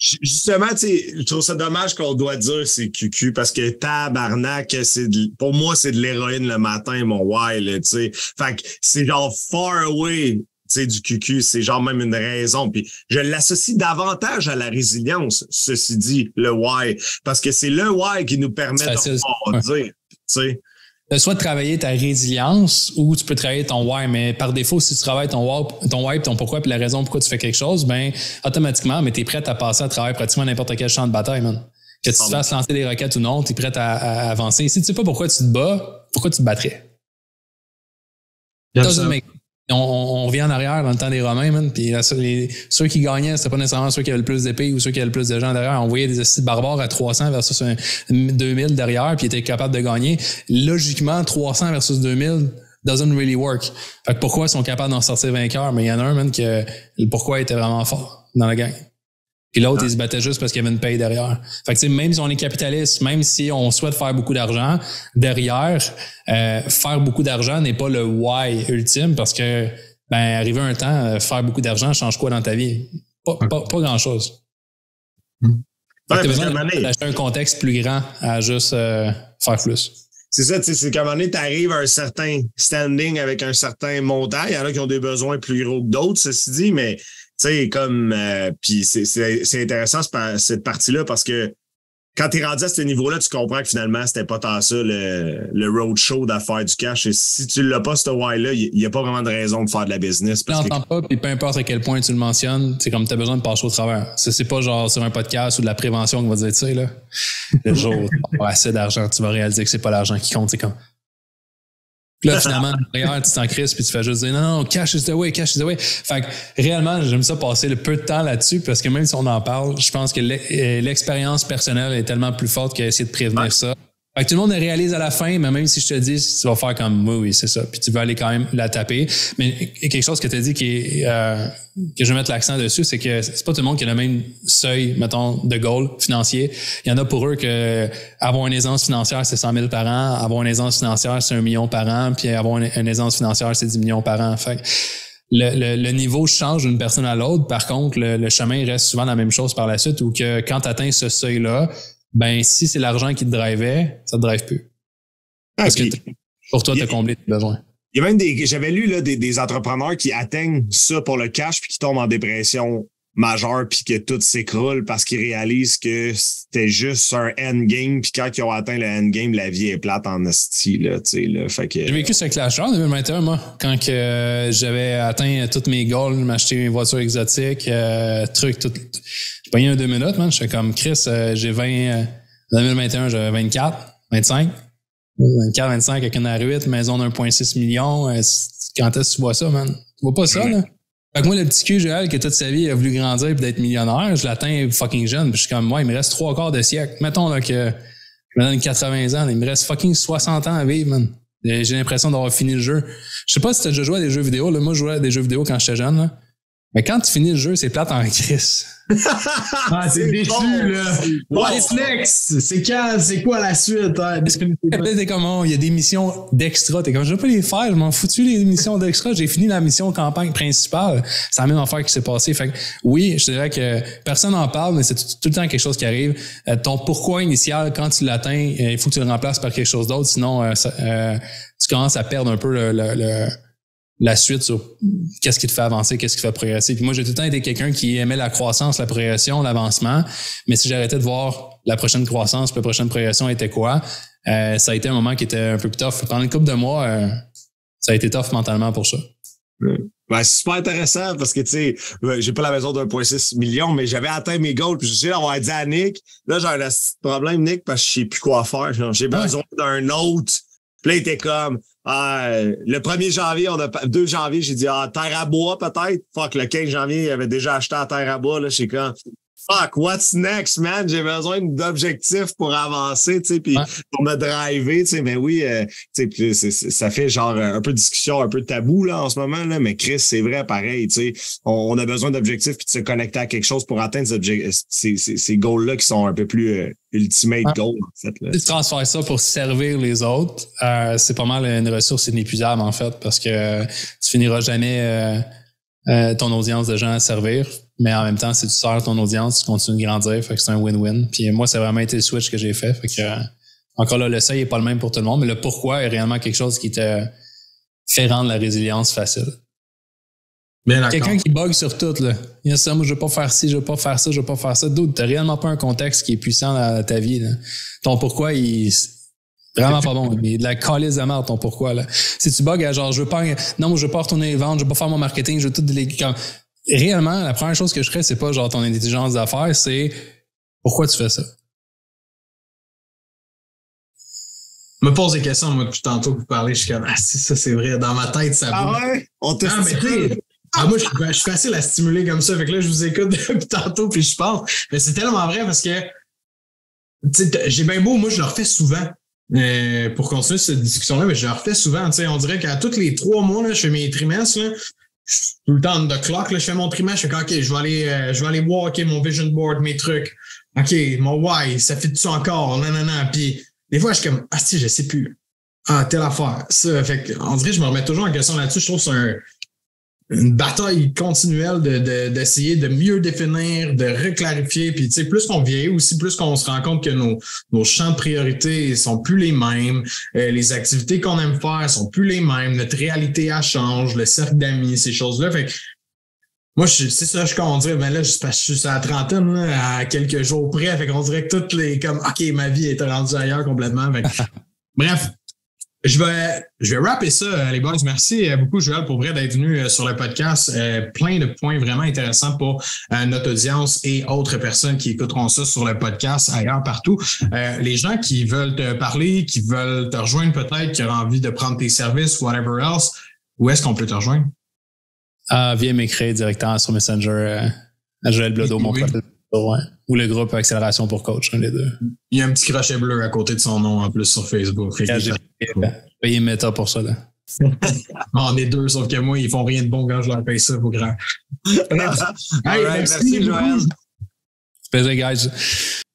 justement, je trouve ça dommage qu'on doit dire c'est QQ parce que tabarnak, c'est pour moi, c'est de l'héroïne le matin, mon Y. Là, fait que c'est genre far away du QQ, c'est genre même une raison. Puis je l'associe davantage à la résilience, ceci dit, le Y, parce que c'est le Y qui nous permet de dire. sais soit de travailler ta résilience ou tu peux travailler ton why, mais par défaut, si tu travailles ton why, ton why, ton pourquoi, puis la raison pourquoi tu fais quelque chose, ben automatiquement, mais tu es prêt à passer à travers pratiquement n'importe quel champ de bataille, man. Que tu te fasses lancer des roquettes ou non, tu es prêt à, avancer. Si tu sais pas pourquoi tu te bats, pourquoi tu te battrais? On, on, revient en arrière dans le temps des Romains, man. Puis ceux qui gagnaient, c'était pas nécessairement ceux qui avaient le plus d'épées ou ceux qui avaient le plus de gens derrière. On voyait des barbares à 300 versus 2000 derrière, puis ils étaient capables de gagner. Logiquement, 300 versus 2000 doesn't really work. Fait que pourquoi ils sont capables d'en sortir vainqueurs? Mais il y en a un, man, que pourquoi était vraiment fort dans la gang. Puis l'autre, ah. il se battait juste parce qu'il y avait une paye derrière. Fait que même si on est capitaliste, même si on souhaite faire beaucoup d'argent, derrière, euh, faire beaucoup d'argent n'est pas le why ultime parce que ben arriver un temps, euh, faire beaucoup d'argent change quoi dans ta vie? Pas, pas, grand chose. Hmm. Ouais, besoin d'acheter un contexte plus grand à juste euh, faire plus. C'est ça, c'est qu'à un moment donné, tu arrives à un certain standing avec un certain montant. Il y en a qui ont des besoins plus gros que d'autres, ceci dit, mais tu sais, comme, euh, puis c'est intéressant cette partie-là parce que quand tu es rendu à ce niveau-là, tu comprends que finalement, c'était pas tant ça le, le roadshow d'affaires du cash. Et si tu l'as pas, ce why-là, il n'y a pas vraiment de raison de faire de la business. Tu l'entends pas, puis peu importe à quel point tu le mentionnes, c'est comme tu as besoin de passer au travers. C'est pas genre sur un podcast ou de la prévention qu'on va dire, tu sais, là, le jour où tu assez d'argent, tu vas réaliser que c'est pas l'argent qui compte. C'est comme, là, finalement, derrière, tu t'en crises puis tu fais juste dire non, non, cash is the way, cash is the way. Fait que réellement, j'aime ça passer le peu de temps là-dessus parce que même si on en parle, je pense que euh, l'expérience personnelle est tellement plus forte qu'essayer de prévenir ça. Fait que tout le monde le réalise à la fin, mais même si je te dis, tu vas faire comme oui, c'est ça. Puis tu vas aller quand même la taper. Mais quelque chose que tu as dit qui est euh, que je vais mettre l'accent dessus, c'est que c'est pas tout le monde qui a le même seuil, mettons, de goal financier. Il y en a pour eux que avoir une aisance financière, c'est 100 000 par an. Avoir une aisance financière, c'est un million par an. Puis avoir une, aisance financière, c'est 10 millions par an. Fait le, le, niveau change d'une personne à l'autre. Par contre, le, le, chemin reste souvent la même chose par la suite ou que quand tu atteins ce seuil-là, ben si c'est l'argent qui te drivait, ça te drive plus. Ah, Parce que pour toi, tu as comblé tes besoins. Il y a même des. J'avais lu là, des, des, entrepreneurs qui atteignent ça pour le cash puis qui tombent en dépression majeure puis que tout s'écroule parce qu'ils réalisent que c'était juste un endgame puis quand ils ont atteint le endgame, la vie est plate en esti là, tu sais là. Fait que. J'ai vécu ce clash en 2021 moi quand que euh, j'avais atteint toutes mes goals, m'acheter une voiture exotique, euh, truc tout pogné un deux minutes, man. J'étais comme Chris, euh, j'ai 20. Euh, en 2021, j'avais 24, 25. 24, 25 avec une R8, maison d'1,6 million. Euh, quand est-ce que tu vois ça, man? Tu vois pas ça, là? Fait que moi, le petit cul, Joël, qui toute sa vie a voulu grandir et d'être millionnaire, je l'atteins fucking jeune. Puis je suis comme, moi, il me reste trois quarts de siècle. Mettons là, que je me donne 80 ans, il me reste fucking 60 ans à vivre, man. J'ai l'impression d'avoir fini le jeu. Je sais pas si tu as déjà joué à des jeux vidéo. Là. Moi, je jouais à des jeux vidéo quand j'étais jeune. Là. Mais quand tu finis le jeu, c'est plate en crise. ah, c'est déçu, là. What's next? C'est quand? C'est quoi la suite? Hein? T'es comment? Oh, il y a des missions d'extra. T'es comme, je vais pas les faire. Je m'en foutu les missions d'extra. J'ai fini la mission campagne principale. C'est la même affaire qui s'est passée. Fait que, oui, je dirais que personne n'en parle, mais c'est tout, le temps quelque chose qui arrive. Euh, ton pourquoi initial, quand tu l'atteins, euh, il faut que tu le remplaces par quelque chose d'autre. Sinon, euh, tu commences à perdre un peu le, le la suite sur qu'est-ce qui te fait avancer, qu'est-ce qui te fait progresser. Puis moi, j'ai tout le temps été quelqu'un qui aimait la croissance, la progression, l'avancement. Mais si j'arrêtais de voir la prochaine croissance, la prochaine progression était quoi, euh, ça a été un moment qui était un peu plus tough. Pendant une couple de mois, euh, ça a été tough mentalement pour ça. Ben, c'est super intéressant parce que, tu sais, j'ai pas la maison d'1,6 million, mais j'avais atteint mes goals. Puis je sais d'avoir dit à Nick, là, j'ai un problème, Nick, parce que je sais plus quoi faire. J'ai besoin d'un autre. Puis là, comme, ah, le 1er janvier, on a 2 janvier, j'ai dit ah, terre à bois peut-être. Fuck, le 15 janvier, il avait déjà acheté à terre à bois. Là, sais quand. Fuck, what's next, man? J'ai besoin d'objectifs pour avancer, tu sais, puis pour me driver, tu sais. Mais oui, euh, tu sais, ça fait genre un peu de discussion, un peu de tabou, là, en ce moment, là. Mais Chris, c'est vrai, pareil, tu sais. On, a besoin d'objectifs puis de se connecter à quelque chose pour atteindre ces, ces, ces, goals-là qui sont un peu plus euh, ultimate goals, en fait. Là. Tu transfères ça pour servir les autres, euh, c'est pas mal une ressource inépuisable, en fait, parce que tu finiras jamais euh, ton audience de gens à servir. Mais en même temps, si tu sers ton audience, tu continues de grandir. Fait que c'est un win-win. Puis moi, c'est vraiment été le switch que j'ai fait. Fait que euh, encore là, le seuil est pas le même pour tout le monde, mais le pourquoi est réellement quelque chose qui te fait rendre la résilience facile. Quelqu'un qui bug sur tout, là. Il y a ça, moi, je veux pas faire ci, je veux pas faire ça, je veux pas faire ça. D'autres, t'as réellement pas un contexte qui est puissant dans ta vie, là. Ton pourquoi, il, Vraiment pas bon. Mais de la calice de merde, ton pourquoi, là. Si tu bugs genre, je veux pas, non, je veux pas retourner les ventes, je veux pas faire mon marketing, je veux tout déléguer comme, réellement, la première chose que je ferais, c'est pas genre ton intelligence d'affaires, c'est pourquoi tu fais ça? me pose des questions, moi, depuis tantôt que vous parlez, je suis comme, ah, si, ça, c'est vrai. Dans ma tête, ça Ah ouais? On te ah, mais ah, moi, je, suis facile à stimuler comme ça. Fait que là, je vous écoute depuis tantôt, puis je pense. Mais c'est tellement vrai parce que, j'ai bien beau, moi, je le refais souvent. Euh, pour continuer cette discussion-là, je le refais souvent. On dirait qu'à tous les trois mois, là, je fais mes trimestres. Là, tout le temps de clock, là, je fais mon trimestre, je fais OK, je vais aller, euh, je vais aller voir mon vision board, mes trucs. OK, mon why, ça fait tout encore, non, non, non. Puis des fois, je suis comme Ah si, je sais plus. Ah, telle affaire. Ça, on dirait que je me remets toujours en question là-dessus. Je trouve que c'est un, une bataille continuelle de, d'essayer de, mieux définir, de reclarifier. Puis, tu sais, plus qu'on vieillit aussi, plus qu'on se rend compte que nos, nos champs de priorité sont plus les mêmes. Euh, les activités qu'on aime faire sont plus les mêmes. Notre réalité, a change. Le cercle d'amis, ces choses-là. Fait moi, c'est ça, je dirait, ben là, je, je suis à la trentaine, à quelques jours près. Fait qu'on dirait que toutes les, comme, OK, ma vie est rendue ailleurs complètement. bref, je vais, je vais rapper ça, euh, les boys. Merci euh, beaucoup, Joël, pour vrai d'être venu euh, sur le podcast. plein de points vraiment intéressants pour notre audience et autres personnes qui écouteront ça sur le podcast ailleurs partout. les gens qui veulent te parler, qui veulent te rejoindre peut-être, qui ont envie de prendre tes services, whatever else, où est-ce qu'on peut te rejoindre? Ah, viens m'écrire directement sur Messenger à Joël Blodo, mon profil. Ou le groupe Accélération pour Coach, un des deux. Il y a un petit crochet bleu à côté de son nom en plus sur Facebook. J'ai payé Meta pour ça. Là. on est deux, sauf que moi, ils font rien de bon quand je leur paye ça, vos grand. merci, Joël. Plaisir, guys.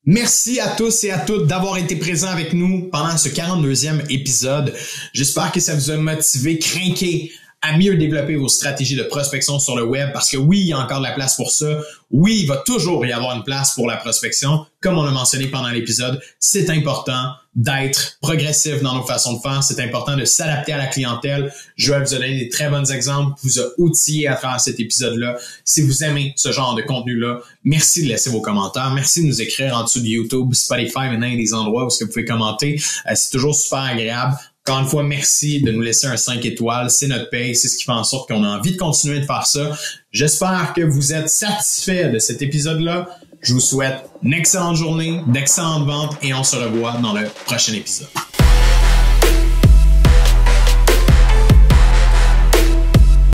Merci à tous et à toutes d'avoir été présents avec nous pendant ce 42e épisode. J'espère que ça vous a motivé, craqué à mieux développer vos stratégies de prospection sur le web parce que oui, il y a encore de la place pour ça. Oui, il va toujours y avoir une place pour la prospection. Comme on l'a mentionné pendant l'épisode, c'est important d'être progressif dans nos façons de faire. C'est important de s'adapter à la clientèle. Je vais vous donner des très bons exemples, vous a outillé à travers cet épisode-là. Si vous aimez ce genre de contenu-là, merci de laisser vos commentaires. Merci de nous écrire en dessous de YouTube, Spotify, maintenant, il des endroits où vous pouvez commenter. Euh, c'est toujours super agréable. Encore une fois, merci de nous laisser un 5 étoiles. C'est notre paye. C'est ce qui fait en sorte qu'on a envie de continuer de faire ça. J'espère que vous êtes satisfait de cet épisode-là. Je vous souhaite une excellente journée, d'excellentes ventes et on se revoit dans le prochain épisode.